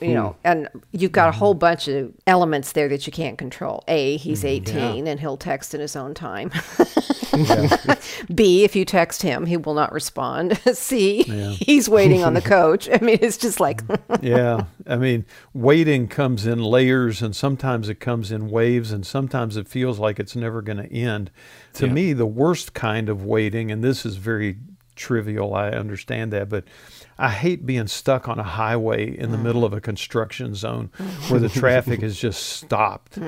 S3: you know, hmm. and you've got a whole bunch of elements there that you can't control. A, he's mm, 18 yeah. and he'll text in his own time. B, if you text him, he will not respond. C, yeah. he's waiting on the coach. I mean, it's just like.
S2: yeah. I mean, waiting comes in layers and sometimes it comes in waves and sometimes it feels like it's never going to end. To yeah. me, the worst kind of waiting, and this is very trivial, I understand that, but I hate being stuck on a highway in the middle of a construction zone where the traffic is just stopped.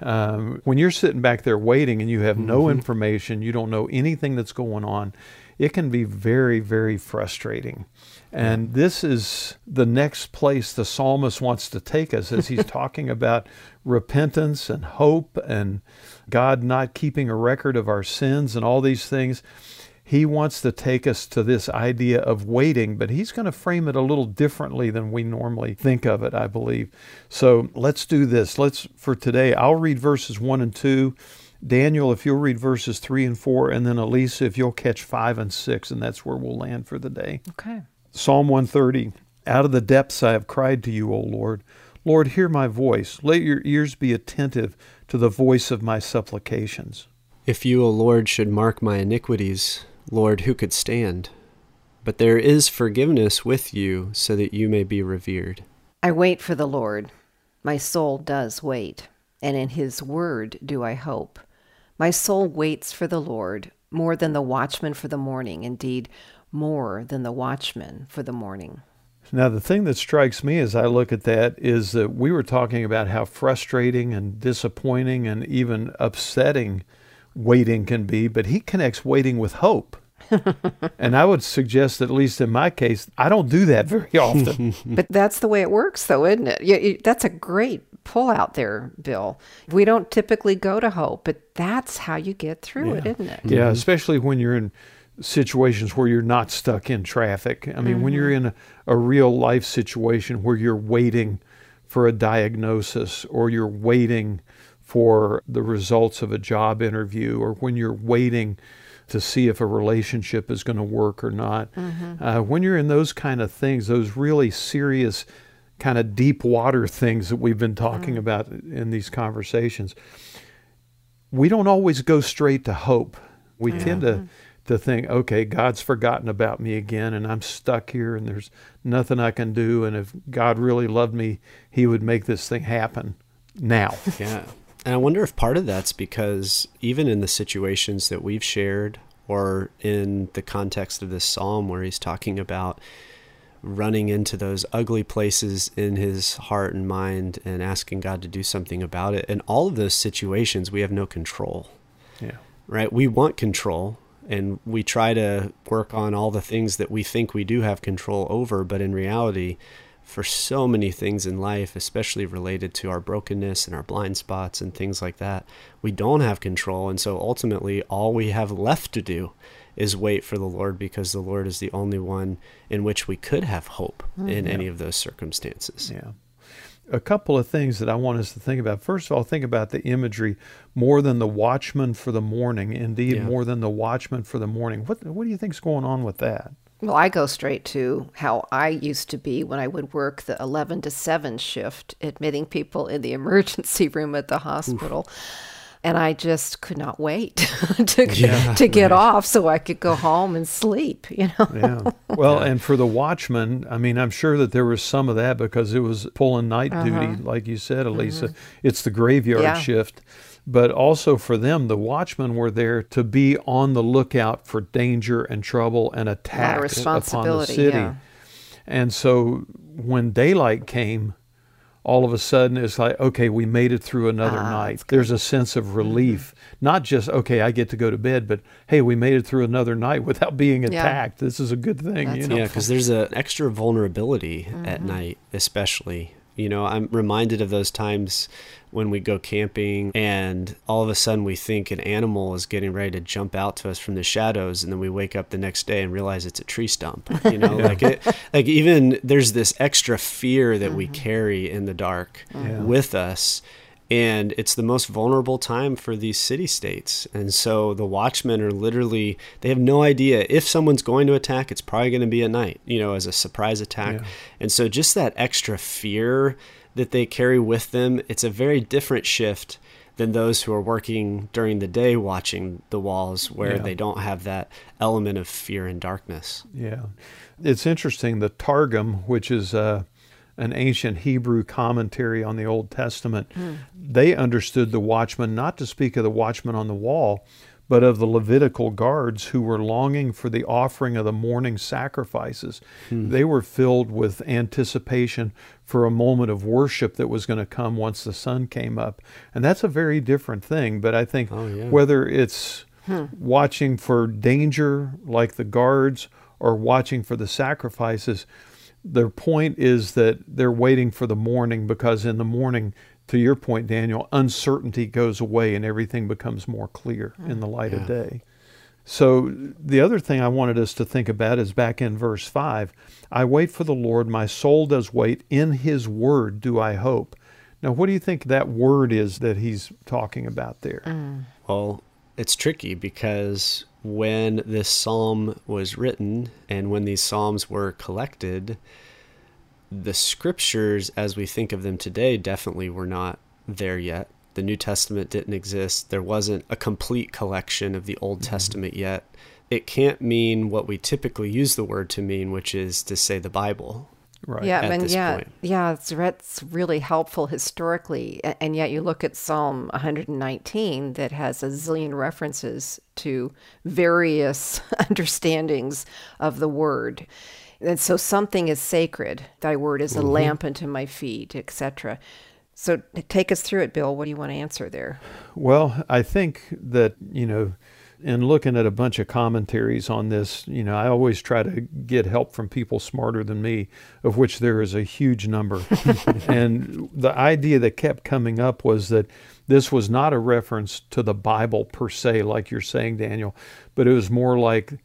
S2: Um, when you're sitting back there waiting and you have no mm-hmm. information, you don't know anything that's going on, it can be very, very frustrating. And this is the next place the psalmist wants to take us as he's talking about repentance and hope and God not keeping a record of our sins and all these things he wants to take us to this idea of waiting, but he's going to frame it a little differently than we normally think of it, I believe. So let's do this. Let's, for today, I'll read verses 1 and 2. Daniel, if you'll read verses 3 and 4, and then Elisa, if you'll catch 5 and 6, and that's where we'll land for the day.
S3: Okay.
S2: Psalm 130 Out of the depths I have cried to you, O Lord. Lord, hear my voice. Let your ears be attentive to the voice of my supplications.
S4: If you, O Lord, should mark my iniquities, Lord, who could stand? But there is forgiveness with you, so that you may be revered.
S3: I wait for the Lord. My soul does wait, and in his word do I hope. My soul waits for the Lord more than the watchman for the morning, indeed, more than the watchman for the morning.
S2: Now, the thing that strikes me as I look at that is that we were talking about how frustrating and disappointing and even upsetting waiting can be, but he connects waiting with hope. and I would suggest, at least in my case, I don't do that very often.
S3: but that's the way it works, though, isn't it? You, you, that's a great pull out there, Bill. We don't typically go to hope, but that's how you get through
S2: yeah.
S3: it, isn't it?
S2: Yeah, mm-hmm. especially when you're in situations where you're not stuck in traffic. I mean, mm-hmm. when you're in a, a real life situation where you're waiting for a diagnosis or you're waiting for the results of a job interview or when you're waiting to see if a relationship is going to work or not. Mm-hmm. Uh, when you're in those kind of things, those really serious, kind of deep water things that we've been talking mm-hmm. about in these conversations, we don't always go straight to hope. We mm-hmm. tend to to think, okay, God's forgotten about me again, and I'm stuck here, and there's nothing I can do. And if God really loved me, He would make this thing happen now.
S4: Yeah. And I wonder if part of that's because even in the situations that we've shared, or in the context of this psalm where he's talking about running into those ugly places in his heart and mind and asking God to do something about it. In all of those situations, we have no control.
S2: Yeah.
S4: Right? We want control and we try to work on all the things that we think we do have control over, but in reality, for so many things in life, especially related to our brokenness and our blind spots and things like that. We don't have control. And so ultimately, all we have left to do is wait for the Lord because the Lord is the only one in which we could have hope mm-hmm. in any of those circumstances.
S2: Yeah. A couple of things that I want us to think about. First of all, think about the imagery more than the watchman for the morning. Indeed, yeah. more than the watchman for the morning. What, what do you think's going on with that?
S3: Well, I go straight to how I used to be when I would work the 11 to 7 shift, admitting people in the emergency room at the hospital. Oof. And I just could not wait to, yeah, to get right. off so I could go home and sleep, you know.
S2: yeah. Well, and for the watchman, I mean, I'm sure that there was some of that because it was pulling night uh-huh. duty, like you said, Elisa. Mm-hmm. It's the graveyard yeah. shift but also for them, the watchmen were there to be on the lookout for danger and trouble and attack upon the city. Yeah. And so when daylight came, all of a sudden it's like, okay, we made it through another ah, night. There's a sense of relief. Mm-hmm. Not just, okay, I get to go to bed, but hey, we made it through another night without being attacked. Yeah. This is a good thing.
S4: That's you know? Yeah, because there's an extra vulnerability mm-hmm. at night, especially. You know, I'm reminded of those times when we go camping and all of a sudden we think an animal is getting ready to jump out to us from the shadows and then we wake up the next day and realize it's a tree stump you know yeah. like it like even there's this extra fear that mm-hmm. we carry in the dark yeah. with us and it's the most vulnerable time for these city states and so the watchmen are literally they have no idea if someone's going to attack it's probably going to be at night you know as a surprise attack yeah. and so just that extra fear that they carry with them, it's a very different shift than those who are working during the day watching the walls where yeah. they don't have that element of fear and darkness.
S2: Yeah. It's interesting. The Targum, which is uh, an ancient Hebrew commentary on the Old Testament, mm. they understood the watchman not to speak of the watchman on the wall, but of the Levitical guards who were longing for the offering of the morning sacrifices. Hmm. They were filled with anticipation for a moment of worship that was going to come once the sun came up. And that's a very different thing. But I think oh, yeah. whether it's hmm. watching for danger like the guards or watching for the sacrifices, their point is that they're waiting for the morning because in the morning to your point, Daniel, uncertainty goes away and everything becomes more clear in the light yeah. of day. So, the other thing I wanted us to think about is back in verse 5 I wait for the Lord, my soul does wait, in his word do I hope. Now, what do you think that word is that he's talking about there? Mm.
S4: Well, it's tricky because when this psalm was written and when these psalms were collected, the scriptures as we think of them today definitely were not there yet. The New Testament didn't exist. There wasn't a complete collection of the Old mm-hmm. Testament yet. It can't mean what we typically use the word to mean, which is to say the Bible.
S3: Right. Yeah, and yeah, point. yeah, it's that's really helpful historically. And yet, you look at Psalm 119 that has a zillion references to various understandings of the word. And so something is sacred. Thy word is a mm-hmm. lamp unto my feet, etc. So take us through it, Bill. What do you want to answer there?
S2: Well, I think that, you know, in looking at a bunch of commentaries on this, you know, I always try to get help from people smarter than me, of which there is a huge number. and the idea that kept coming up was that this was not a reference to the Bible per se, like you're saying, Daniel, but it was more like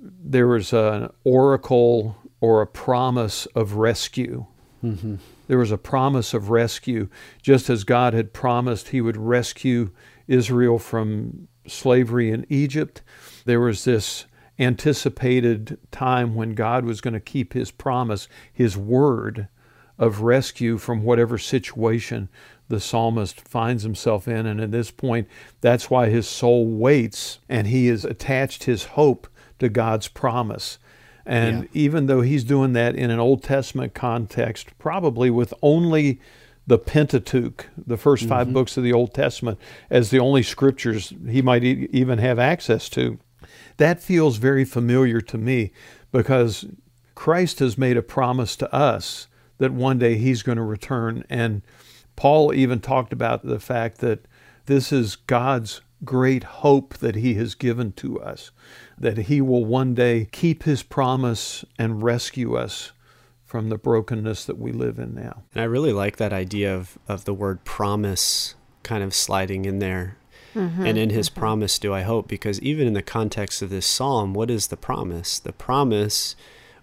S2: there was an oracle or a promise of rescue. Mm-hmm. There was a promise of rescue, just as God had promised He would rescue Israel from slavery in Egypt. There was this anticipated time when God was going to keep His promise, His word of rescue from whatever situation the psalmist finds himself in. And at this point, that's why his soul waits and he has attached his hope to God's promise. And yeah. even though he's doing that in an Old Testament context, probably with only the Pentateuch, the 1st five mm-hmm. books of the Old Testament, as the only scriptures he might e- even have access to, that feels very familiar to me because Christ has made a promise to us that one day he's going to return. And Paul even talked about the fact that this is God's great hope that he has given to us that He will one day keep His promise and rescue us from the brokenness that we live in now.
S4: And I really like that idea of, of the word promise kind of sliding in there. Mm-hmm, and in his mm-hmm. promise do I hope, because even in the context of this psalm, what is the promise? The promise,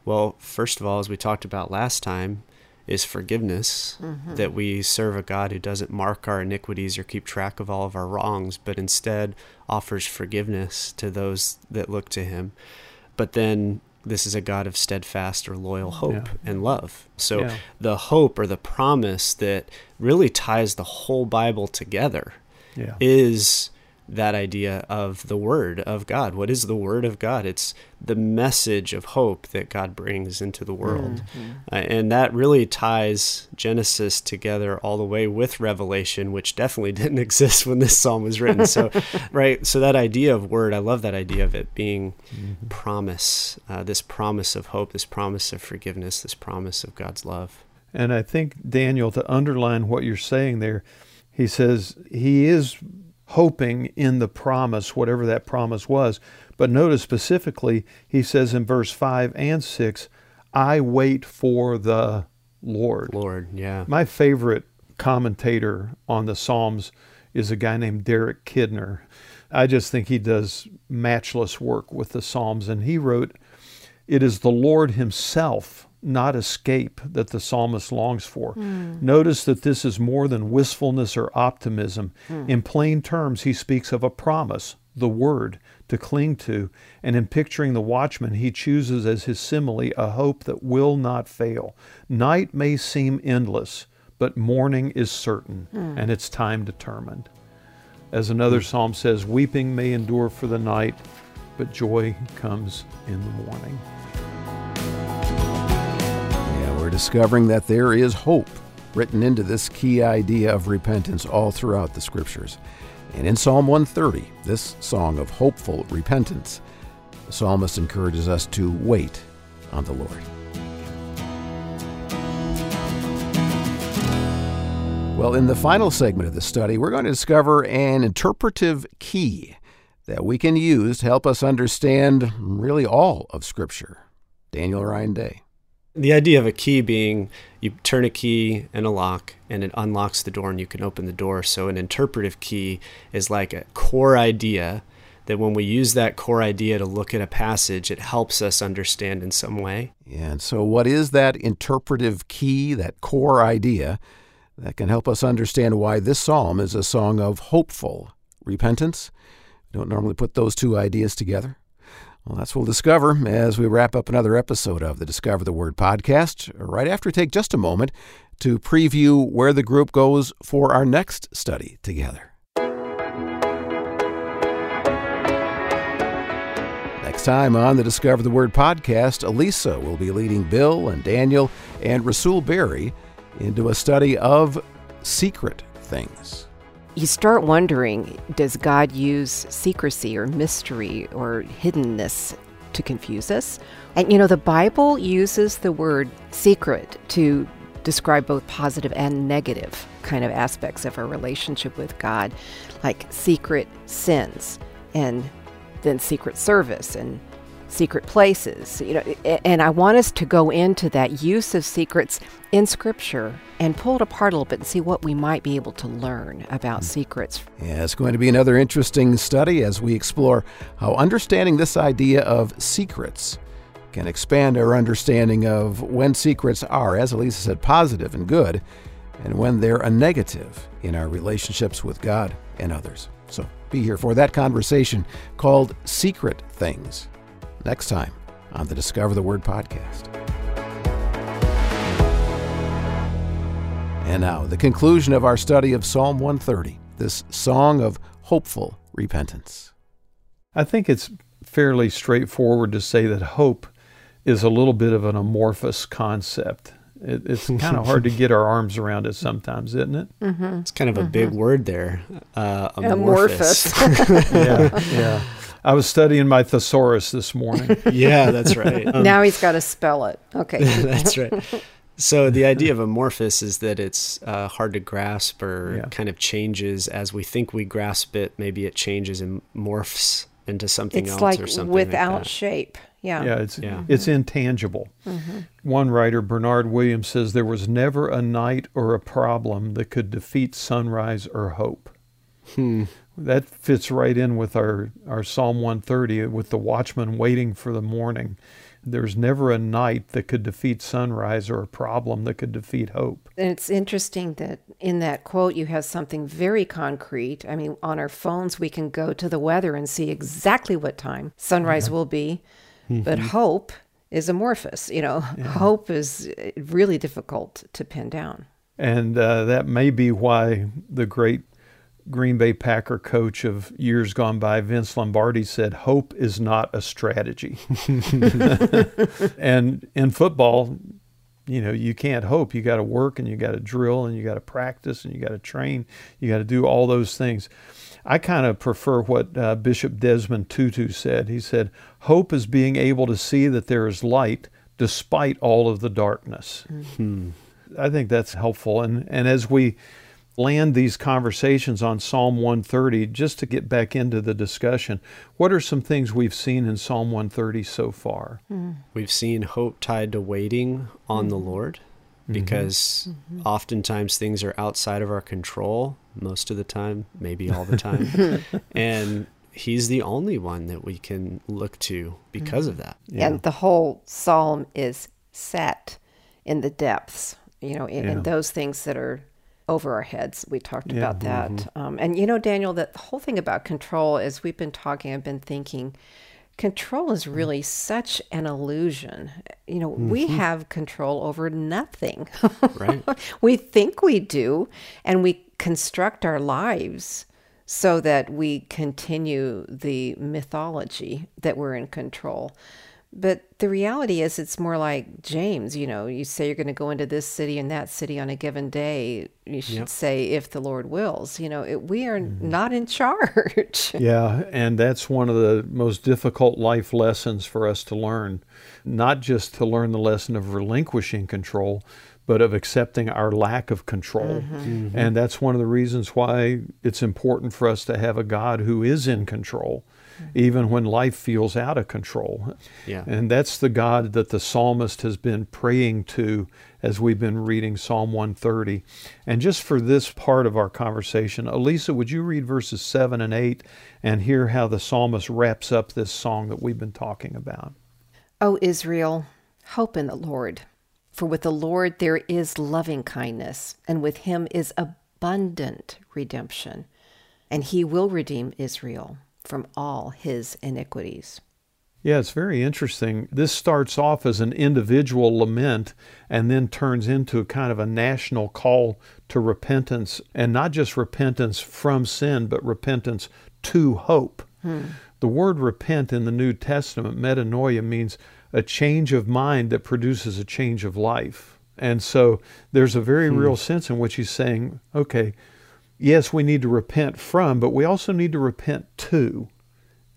S4: well, first of all, as we talked about last time, is forgiveness, mm-hmm. that we serve a God who doesn't mark our iniquities or keep track of all of our wrongs, but instead offers forgiveness to those that look to him. But then this is a God of steadfast or loyal hope yeah. and love. So yeah. the hope or the promise that really ties the whole Bible together yeah. is that idea of the Word of God. What is the Word of God? It's the message of hope that God brings into the world. Mm-hmm. Uh, and that really ties Genesis together all the way with Revelation, which definitely didn't exist when this psalm was written. So, right, so that idea of Word, I love that idea of it being mm-hmm. promise, uh, this promise of hope, this promise of forgiveness, this promise of God's love.
S2: And I think, Daniel, to underline what you're saying there, he says he is hoping in the promise, whatever that promise was. But notice specifically, he says in verse 5 and 6, I wait for the Lord.
S4: Lord, yeah.
S2: My favorite commentator on the Psalms is a guy named Derek Kidner. I just think he does matchless work with the Psalms. And he wrote, It is the Lord Himself not escape that the psalmist longs for. Mm. Notice that this is more than wistfulness or optimism. Mm. In plain terms, he speaks of a promise, the word, to cling to, and in picturing the watchman, he chooses as his simile a hope that will not fail. Night may seem endless, but morning is certain, mm. and its time determined. As another psalm says, weeping may endure for the night, but joy comes in the morning
S1: discovering that there is hope written into this key idea of repentance all throughout the scriptures. And in Psalm 130, this song of hopeful repentance, the psalmist encourages us to wait on the Lord. Well, in the final segment of the study, we're going to discover an interpretive key that we can use to help us understand really all of Scripture. Daniel Ryan Day
S4: the idea of a key being you turn a key in a lock and it unlocks the door and you can open the door. So an interpretive key is like a core idea that when we use that core idea to look at a passage, it helps us understand in some way.
S1: Yeah, and so what is that interpretive key, that core idea that can help us understand why this psalm is a song of hopeful repentance? We don't normally put those two ideas together. Well, that's what we'll discover as we wrap up another episode of the Discover the Word podcast, right after take just a moment to preview where the group goes for our next study together. Next time on the Discover the Word podcast, Elisa will be leading Bill and Daniel and Rasool Berry into a study of secret things
S3: you start wondering does God use secrecy or mystery or hiddenness to confuse us? And you know, the Bible uses the word secret to describe both positive and negative kind of aspects of our relationship with God, like secret sins and then secret service and secret places. You know, and I want us to go into that use of secrets in Scripture and pull it apart a little bit and see what we might be able to learn about hmm. secrets.
S1: Yeah, it's going to be another interesting study as we explore how understanding this idea of secrets can expand our understanding of when secrets are, as Elisa said, positive and good, and when they're a negative in our relationships with God and others. So be here for that conversation called Secret Things next time on the Discover the Word podcast. And now, the conclusion of our study of Psalm 130, this song of hopeful repentance.
S2: I think it's fairly straightforward to say that hope is a little bit of an amorphous concept. It, it's kind of hard to get our arms around it sometimes, isn't it?
S4: Mm-hmm. It's kind of a mm-hmm. big word there. Uh, amorphous.
S3: amorphous.
S2: yeah, yeah. I was studying my thesaurus this morning.
S4: yeah, that's right.
S3: Um, now he's got to spell it. Okay.
S4: that's right. So the idea of amorphous is that it's uh, hard to grasp or yeah. kind of changes as we think we grasp it. Maybe it changes and morphs into something
S3: it's
S4: else
S3: like
S4: or something
S3: without
S4: like
S3: shape. Yeah.
S2: Yeah, it's yeah. it's intangible. Mm-hmm. One writer, Bernard Williams, says there was never a night or a problem that could defeat sunrise or hope. Hmm. That fits right in with our, our Psalm 130 with the watchman waiting for the morning. There's never a night that could defeat sunrise or a problem that could defeat hope.
S3: And it's interesting that in that quote you have something very concrete. I mean, on our phones, we can go to the weather and see exactly what time sunrise yeah. will be. Mm-hmm. But hope is amorphous. You know, yeah. hope is really difficult to pin down.
S2: And uh, that may be why the great Green Bay Packer coach of years gone by, Vince Lombardi, said, Hope is not a strategy. and in football, you know, you can't hope. You got to work and you got to drill and you got to practice and you got to train. You got to do all those things. I kind of prefer what uh, Bishop Desmond Tutu said. He said, Hope is being able to see that there is light despite all of the darkness. Mm-hmm. I think that's helpful. And, and as we land these conversations on Psalm 130, just to get back into the discussion, what are some things we've seen in Psalm 130 so far?
S4: Mm. We've seen hope tied to waiting on mm. the Lord mm-hmm. because mm-hmm. oftentimes things are outside of our control, most of the time, maybe all the time. and He's the only one that we can look to because mm-hmm. of that.
S3: Yeah. And the whole psalm is set in the depths, you know, in, yeah. in those things that are over our heads. We talked yeah, about that. Mm-hmm. Um, and you know, Daniel, that the whole thing about control, as we've been talking, I've been thinking, control is mm. really such an illusion. You know, mm-hmm. we have control over nothing. right. we think we do, and we construct our lives so that we continue the mythology that we're in control. But the reality is, it's more like James. You know, you say you're going to go into this city and that city on a given day. You should yep. say, if the Lord wills. You know, it, we are mm-hmm. not in charge.
S2: yeah, and that's one of the most difficult life lessons for us to learn. Not just to learn the lesson of relinquishing control, but of accepting our lack of control. Mm-hmm. Mm-hmm. And that's one of the reasons why it's important for us to have a God who is in control even when life feels out of control. Yeah. And that's the God that the psalmist has been praying to as we've been reading Psalm 130. And just for this part of our conversation, Elisa, would you read verses 7 and 8 and hear how the psalmist wraps up this song that we've been talking about?
S3: O Israel, hope in the Lord. For with the Lord there is loving kindness, and with him is abundant redemption, and he will redeem Israel from all his iniquities.
S2: Yeah, it's very interesting. This starts off as an individual lament and then turns into a kind of a national call to repentance, and not just repentance from sin, but repentance to hope. Hmm. The word repent in the New Testament, metanoia, means a change of mind that produces a change of life. And so there's a very hmm. real sense in which he's saying, okay, yes, we need to repent from, but we also need to repent to.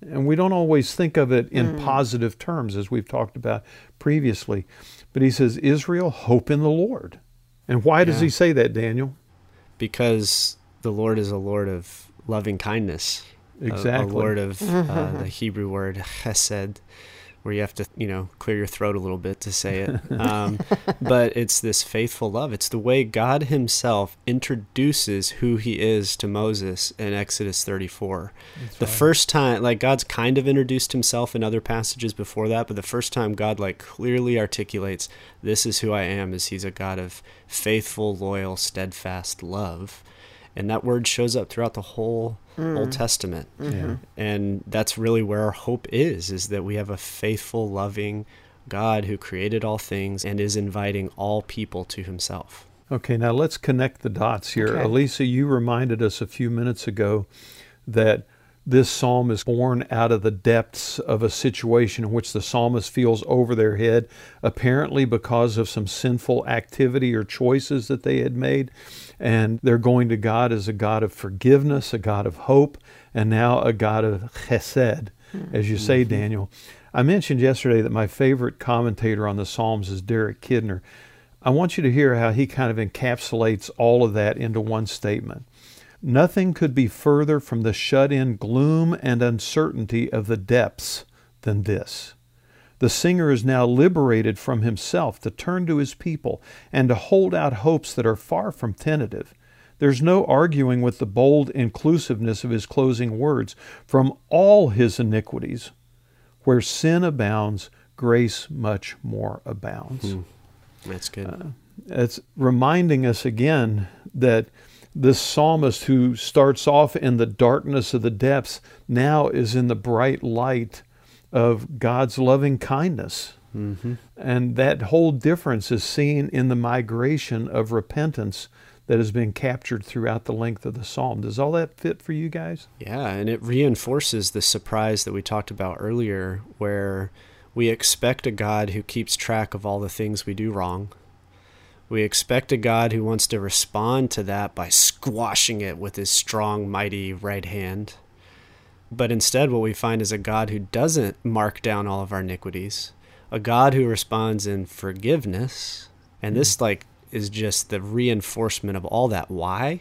S2: And we don't always think of it in mm. positive terms, as we've talked about previously. But he says, Israel, hope in the Lord. And why does he say that, Daniel?
S4: Because the Lord is a Lord of loving kindness.
S2: Exactly.
S4: A, a Lord of uh, the Hebrew word chesed, where you have to, you know, clear your throat a little bit to say it. Um, but it's this faithful love. It's the way God Himself introduces who He is to Moses in Exodus 34. That's the right. first time, like God's kind of introduced Himself in other passages before that, but the first time God like clearly articulates, "This is who I am," is He's a God of faithful, loyal, steadfast love and that word shows up throughout the whole mm. Old Testament. Mm-hmm. And that's really where our hope is is that we have a faithful, loving God who created all things and is inviting all people to himself.
S2: Okay, now let's connect the dots here. Okay. Elisa, you reminded us a few minutes ago that this psalm is born out of the depths of a situation in which the psalmist feels over their head, apparently because of some sinful activity or choices that they had made. And they're going to God as a God of forgiveness, a God of hope, and now a God of chesed, as you say, mm-hmm. Daniel. I mentioned yesterday that my favorite commentator on the Psalms is Derek Kidner. I want you to hear how he kind of encapsulates all of that into one statement. Nothing could be further from the shut in gloom and uncertainty of the depths than this. The singer is now liberated from himself to turn to his people and to hold out hopes that are far from tentative. There's no arguing with the bold inclusiveness of his closing words. From all his iniquities, where sin abounds, grace much more abounds.
S4: Hmm. That's good. Uh,
S2: it's reminding us again that this psalmist who starts off in the darkness of the depths now is in the bright light of God's loving kindness. Mm-hmm. And that whole difference is seen in the migration of repentance that has been captured throughout the length of the psalm. Does all that fit for you guys?
S4: Yeah, and it reinforces the surprise that we talked about earlier, where we expect a God who keeps track of all the things we do wrong. We expect a God who wants to respond to that by squashing it with his strong, mighty right hand. But instead, what we find is a God who doesn't mark down all of our iniquities, a God who responds in forgiveness. And this, mm-hmm. like, is just the reinforcement of all that. Why?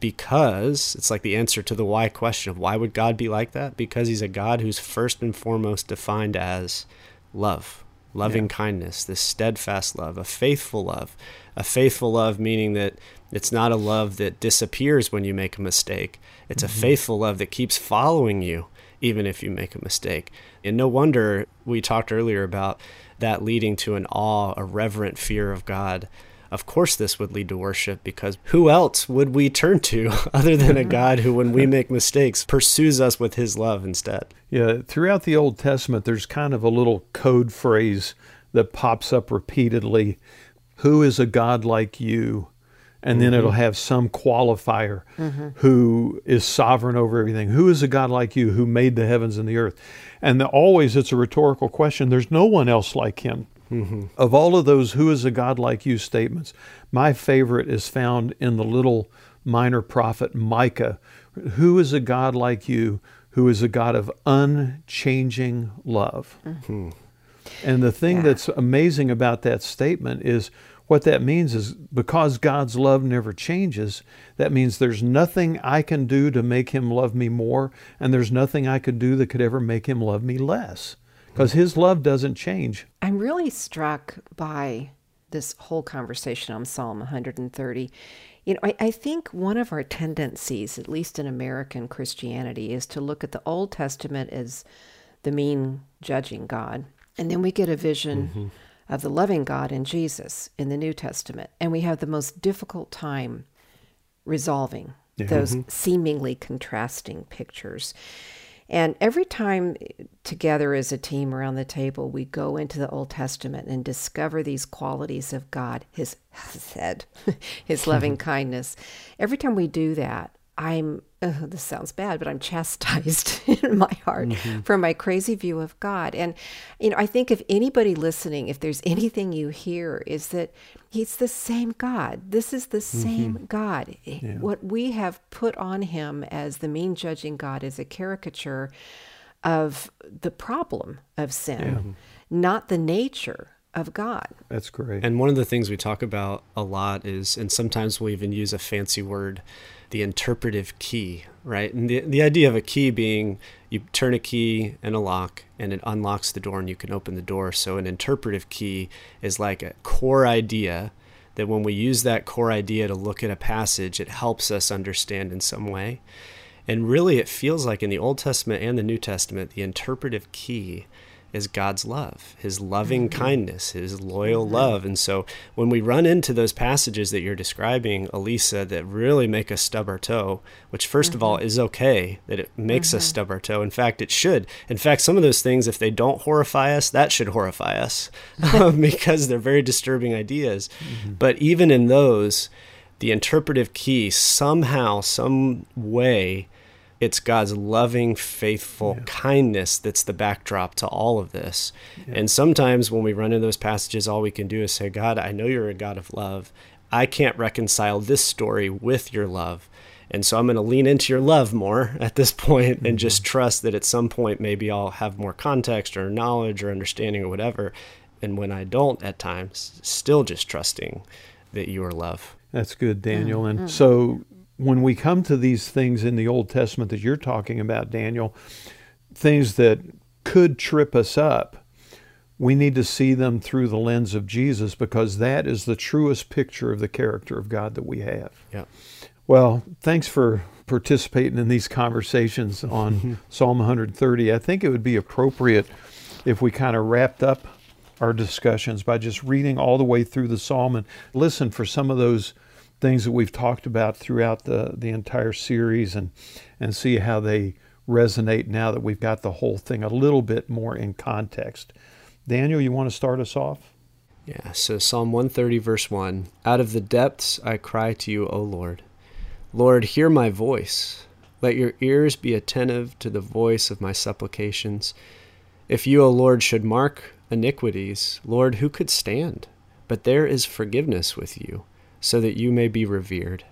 S4: Because it's like the answer to the why question of why would God be like that? Because he's a God who's first and foremost defined as love, loving yeah. kindness, this steadfast love, a faithful love. A faithful love meaning that it's not a love that disappears when you make a mistake. It's mm-hmm. a faithful love that keeps following you even if you make a mistake. And no wonder we talked earlier about that leading to an awe, a reverent fear of God of course this would lead to worship because who else would we turn to other than a mm-hmm. God who, when we make mistakes, pursues us with his love instead?
S2: Yeah, throughout the Old Testament, there's kind of a little code phrase that pops up repeatedly Who is a God like you? And then mm-hmm. it'll have some qualifier mm-hmm. who is sovereign over everything. Who is a God like you who made the heavens and the earth? And the, always it's a rhetorical question. There's no one else like him. Mm-hmm. Of all of those who is a God like you statements, my favorite is found in the little minor prophet Micah. Who is a God like you who is a God of unchanging love? Mm-hmm. And the thing yeah. that's amazing about that statement is what that means is because God's love never changes, that means there's nothing I can do to make him love me more, and there's nothing I could do that could ever make him love me less because his love doesn't change.
S3: I'm really struck by this whole conversation on Psalm 130. You know, I, I, think one of our tendencies, at least in American Christianity, is to look at the Old Testament as the mean, judging God. And then we get a vision mm-hmm. Of the loving God in Jesus in the New Testament. And we have the most difficult time resolving those mm-hmm. seemingly contrasting pictures. And every time together as a team around the table, we go into the Old Testament and discover these qualities of God, His hesed, His loving kindness. Every time we do that, I'm, oh, this sounds bad, but I'm chastised in my heart mm-hmm. for my crazy view of God. And, you know, I think if anybody listening, if there's anything you hear, is that He's the same God. This is the mm-hmm. same God. Yeah. What we have put on Him as the mean judging God is a caricature of the problem of sin, yeah. not the nature of God.
S2: That's great.
S4: And one of the things we talk about a lot is, and sometimes we'll even use a fancy word, the interpretive key, right? And the, the idea of a key being you turn a key in a lock and it unlocks the door and you can open the door. So an interpretive key is like a core idea that when we use that core idea to look at a passage, it helps us understand in some way. And really, it feels like in the Old Testament and the New Testament, the interpretive key is God's love, his loving mm-hmm. kindness, his loyal mm-hmm. love. And so when we run into those passages that you're describing, Elisa, that really make us stub our toe, which 1st mm-hmm. of all mm-hmm. is okay that it makes us mm-hmm. stub our toe. In fact, it should. In fact, some of those things, if they don't horrify us, that should horrify us because they're very disturbing ideas. Mm-hmm. But even in those, the interpretive key somehow, some way, it's God's loving, faithful yeah. kindness that's the backdrop to all of this. Yeah. And sometimes when we run into those passages, all we can do is say, God, I know you're a God of love. I can't reconcile this story with your love. And so I'm going to lean into your love more at this point mm-hmm. and just trust that at some point maybe I'll have more context or knowledge or understanding or whatever. And when I don't at times, still just trusting that you are love.
S2: That's good, Daniel. Mm-hmm. And so when we come to these things in the Old Testament that you're talking about, Daniel, things that could trip us up, we need to see them through the lens of Jesus because that is the truest picture of the character of God that we have.
S4: Yeah.
S2: Well, thanks for participating in these conversations on Psalm 130. I think it would be appropriate if we kind of wrapped up our discussions by just reading all the way through the psalm and listen for some of those things that we've talked about throughout the, the entire series and, and see how they resonate now that we've got the whole thing a little bit more in context. Daniel, you want to start us off?
S4: Yeah, so Psalm 130, verse 1 Out of the depths I cry to you, O Lord. Lord, hear my voice. Let your ears be attentive to the voice of my supplications. If you, O Lord, should mark iniquities, Lord, who could stand? But there is forgiveness with you, so that you may be revered.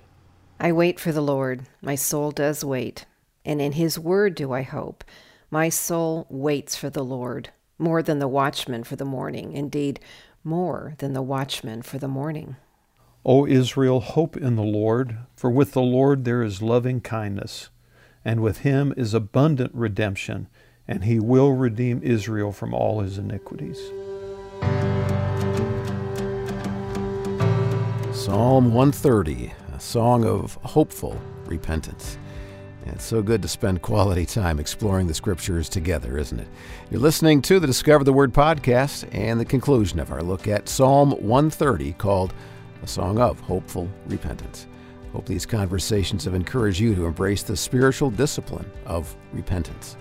S3: I wait for the Lord. My soul does wait, and in his word do I hope. My soul waits for the Lord, more than the watchman for the morning, indeed, more than the watchman for the morning.
S2: O Israel, hope in the Lord, for with the Lord there is loving kindness, and with him is abundant redemption, and he will redeem Israel from all his iniquities.
S1: Psalm 130, a song of hopeful repentance. It's so good to spend quality time exploring the scriptures together, isn't it? You're listening to the Discover the Word podcast and the conclusion of our look at Psalm 130 called A Song of Hopeful Repentance. Hope these conversations have encouraged you to embrace the spiritual discipline of repentance.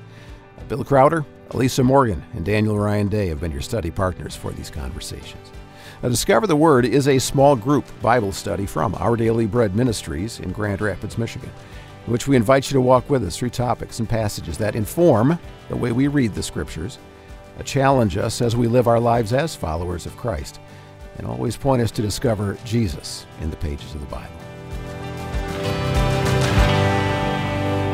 S1: Bill Crowder, Elisa Morgan, and Daniel Ryan Day have been your study partners for these conversations. Discover the Word is a small group Bible study from Our Daily Bread Ministries in Grand Rapids, Michigan in which we invite you to walk with us through topics and passages that inform the way we read the Scriptures, challenge us as we live our lives as followers of Christ, and always point us to discover Jesus in the pages of the Bible.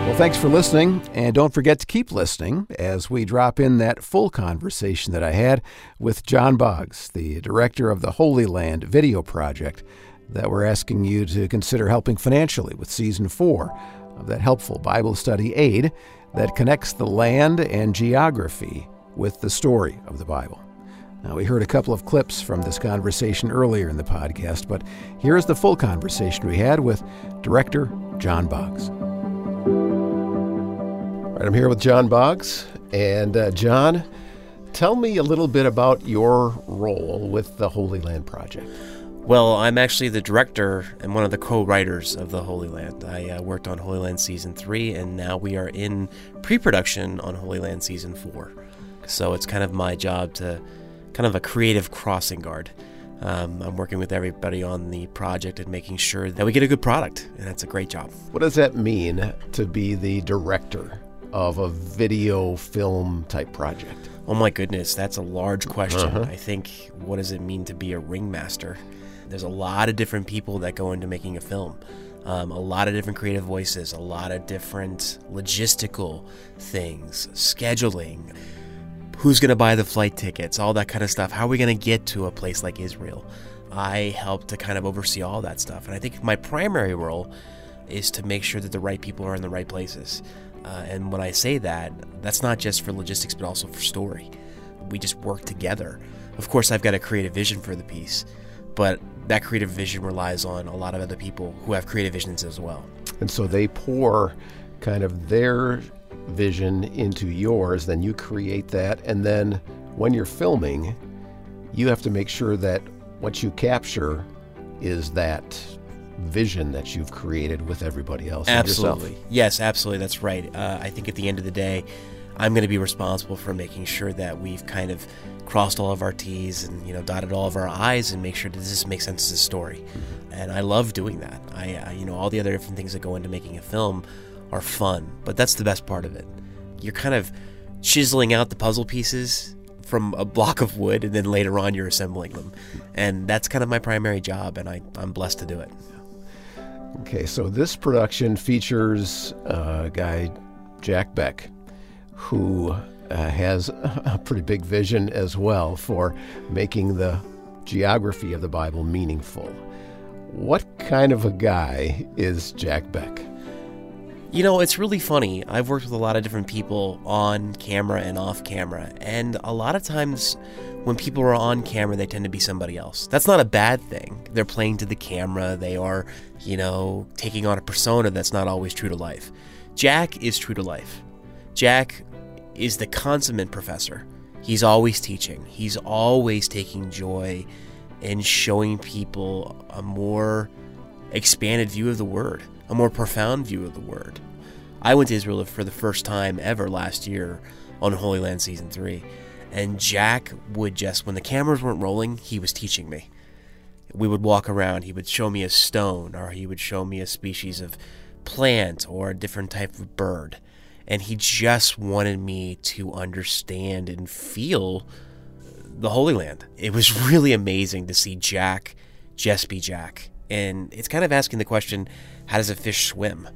S1: Well, thanks for listening, and don't forget to keep listening as we drop in that full conversation that I had with John Boggs, the director of the Holy Land Video Project, that we're asking you to consider helping financially with season four of that helpful Bible study aid that connects the land and geography with the story of the Bible. Now, we heard a couple of clips from this conversation earlier in the podcast, but here's the full conversation we had with director John Boggs. Right, I'm here with John Boggs. And uh, John, tell me a little bit about your role with the Holy Land Project.
S5: Well, I'm actually the director and one of the co-writers of the Holy Land. I uh, worked on Holy Land season three, and now we are in pre-production on Holy Land season four. So it's kind of my job to, kind of a creative crossing guard. Um, I'm working with everybody on the project and making sure that we get a good product, and that's a great job.
S1: What does that mean to be the director of a video film type project?
S5: Oh my goodness, that's a large question. Uh-huh. I think what does it mean to be a ringmaster? There's a lot of different people that go into making a film. Um, a lot of different creative voices, a lot of different logistical things, scheduling, who's going to buy the flight tickets, all that kind of stuff. How are we going to get to a place like Israel? I help to kind of oversee all that stuff. And I think my primary role is to make sure that the right people are in the right places. Uh, and when I say that, that's not just for logistics, but also for story. We just work together. Of course, I've got to create a creative vision for the piece, but that creative vision relies on a lot of other people who have creative visions as well.
S1: And so they pour kind of their vision into yours, then you create that. And then when you're filming, you have to make sure that what you capture is that vision that you've created with everybody else.
S5: Absolutely. Yes, absolutely. That's right. Uh, I think at the end of the day, I'm going to be responsible for making sure that we've kind of crossed all of our T's and you know dotted all of our I's and make sure that this makes sense as a story. Mm-hmm. And I love doing that. I, I you know all the other different things that go into making a film are fun, but that's the best part of it. You're kind of chiseling out the puzzle pieces from a block of wood and then later on you're assembling them. And that's kind of my primary job and I, I'm blessed to do it.
S1: Okay, so this production features a guy, Jack Beck, who uh, has a pretty big vision as well for making the geography of the Bible meaningful. What kind of a guy is Jack Beck?
S5: You know, it's really funny. I've worked with a lot of different people on camera and off camera, and a lot of times when people are on camera, they tend to be somebody else. That's not a bad thing. They're playing to the camera, they are, you know, taking on a persona that's not always true to life. Jack is true to life. Jack is the consummate professor. He's always teaching, he's always taking joy in showing people a more expanded view of the Word, a more profound view of the Word. I went to Israel for the first time ever last year on Holy Land Season 3, And Jack would just, when the cameras weren't rolling, he was teaching me. We would walk around, he would show me a stone, or he would show me a species of plant or a different type of bird. And he just wanted me to understand and feel the Holy Land. It was really amazing to see Jack just be Jack. And it's kind of asking the question how does a fish swim?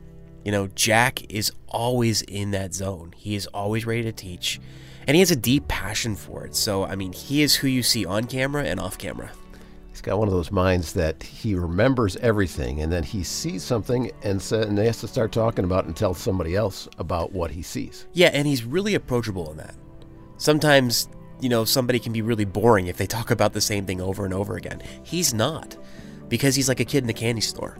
S5: You know, Jack is always in that zone. He is always ready to teach, and he has a deep passion for it. So, I mean, he is who you see on camera and off camera.
S1: He's got one of those minds that he remembers everything, and then he sees something and, sa- and he has to start talking about it and tell somebody else about what he sees.
S5: Yeah, and he's really approachable in that. Sometimes, you know, somebody can be really boring if they talk about the same thing over and over again. He's not, because he's like a kid in a candy store.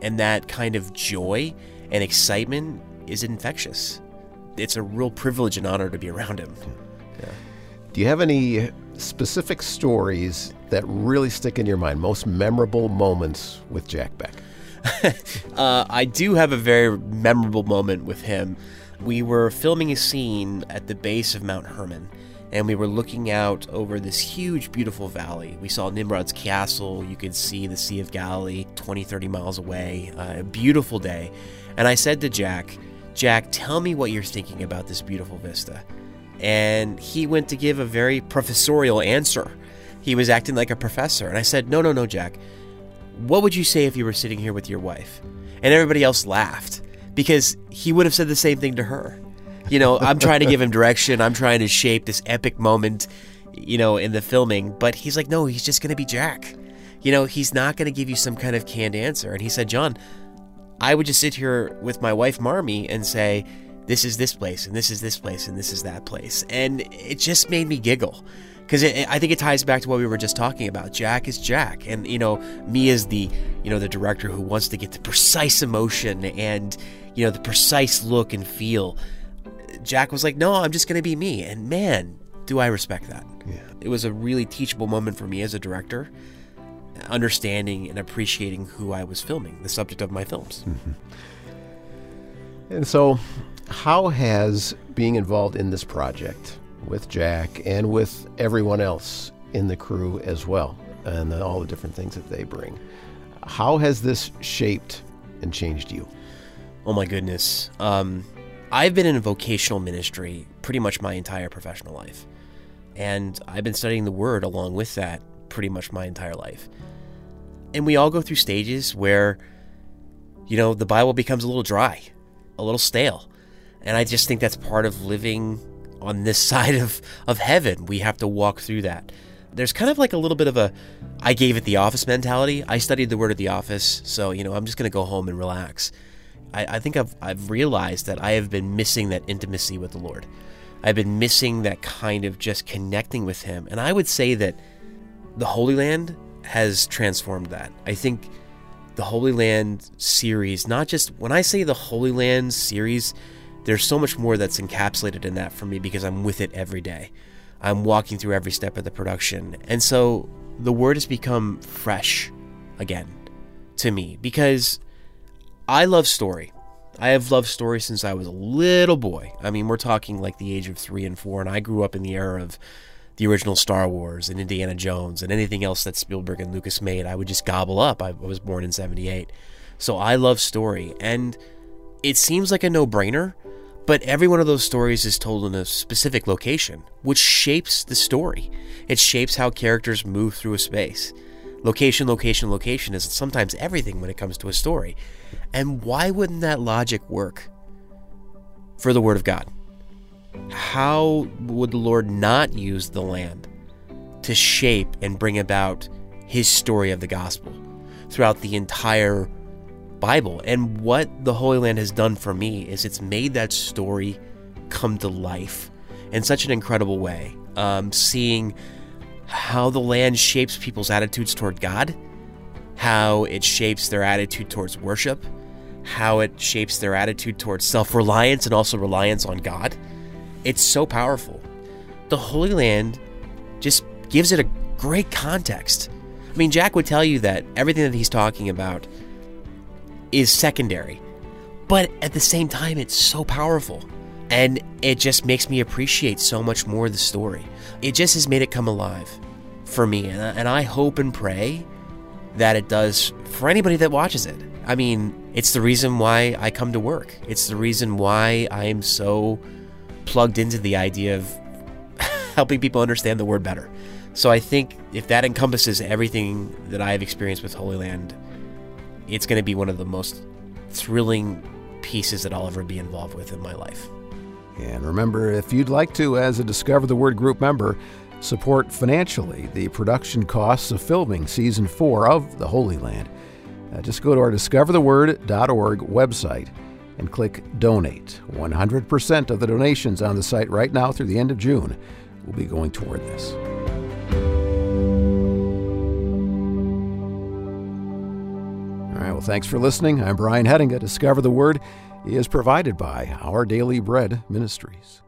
S5: And that kind of joy and excitement is infectious. It's a real privilege and honor to be around him.
S1: Yeah. Do you have any specific stories that really stick in your mind, most memorable moments with Jack Beck?
S5: uh, I do have a very memorable moment with him. We were filming a scene at the base of Mount Hermon, and we were looking out over this huge, beautiful valley. We saw Nimrod's castle. You could see the Sea of Galilee 20, 30 miles away. Uh, a beautiful day. And I said to Jack, Jack, tell me what you're thinking about this beautiful vista. And he went to give a very professorial answer. He was acting like a professor. And I said, No, no, no, Jack. What would you say if you were sitting here with your wife? And everybody else laughed because he would have said the same thing to her. You know, I'm trying to give him direction. I'm trying to shape this epic moment, you know, in the filming. But he's like, no, he's just going to be Jack. You know, he's not going to give you some kind of canned answer. And he said, John, I would just sit here with my wife, Marmy, and say, this is this place, and this is this place, and this is that place. And it just made me giggle. Because I think it ties back to what we were just talking about. Jack is Jack, and you know me as the you know the director who wants to get the precise emotion and you know the precise look and feel. Jack was like, "No, I'm just going to be me," and man, do I respect that. Yeah. It was a really teachable moment for me as a director, understanding and appreciating who I was filming, the subject of my films. Mm-hmm.
S1: And so, how has being involved in this project with Jack and with everyone else in the crew as well, and all the different things that they bring, how has this shaped and changed you?
S5: Oh my goodness. Um, I've been in vocational ministry pretty much my entire professional life. And I've been studying the Word along with that pretty much my entire life. And we all go through stages where, you know, the Bible becomes a little dry, a little stale. And I just think that's part of living on this side of, of heaven. We have to walk through that. There's kind of like a little bit of a I gave it the office mentality. I studied the word at the office, so you know, I'm just gonna go home and relax. I, I think I've I've realized that I have been missing that intimacy with the Lord. I've been missing that kind of just connecting with him. And I would say that the Holy Land has transformed that. I think the Holy Land series, not just when I say the Holy Land series, there's so much more that's encapsulated in that for me because I'm with it every day. I'm walking through every step of the production. And so the word has become fresh again to me because I love story. I have loved story since I was a little boy. I mean, we're talking like the age of three and four, and I grew up in the era of the original Star Wars and Indiana Jones and anything else that Spielberg and Lucas made. I would just gobble up. I was born in 78. So I love story. And it seems like a no brainer, but every one of those stories is told in a specific location, which shapes the story. It shapes how characters move through a space. Location, location, location is sometimes everything when it comes to a story. And why wouldn't that logic work for the Word of God? How would the Lord not use the land to shape and bring about His story of the gospel throughout the entire Bible. And what the Holy Land has done for me is it's made that story come to life in such an incredible way. Um, seeing how the land shapes people's attitudes toward God, how it shapes their attitude towards worship, how it shapes their attitude towards self reliance and also reliance on God. It's so powerful. The Holy Land just gives it a great context. I mean, Jack would tell you that everything that he's talking about is secondary. But at the same time, it's so powerful. And it just makes me appreciate so much more the story. It just has made it come alive for me. And I hope and pray that it does for anybody that watches it. I mean, it's the reason why I come to work. It's the reason why I am so plugged into the idea of helping people understand the word better. So I think if that encompasses everything that I have experienced with Holy Land, it's going to be one of the most thrilling pieces that I'll ever be involved with in my life.
S1: And remember, if you'd like to, as a Discover the Word group member, support financially the production costs of filming season four of The Holy Land, uh, just go to our discovertheword.org website and click Donate. 100% of the donations on the site right now through the end of June will be going toward this. All right, well, thanks for listening. I'm Brian Hettinga. Discover the Word is provided by Our Daily Bread Ministries.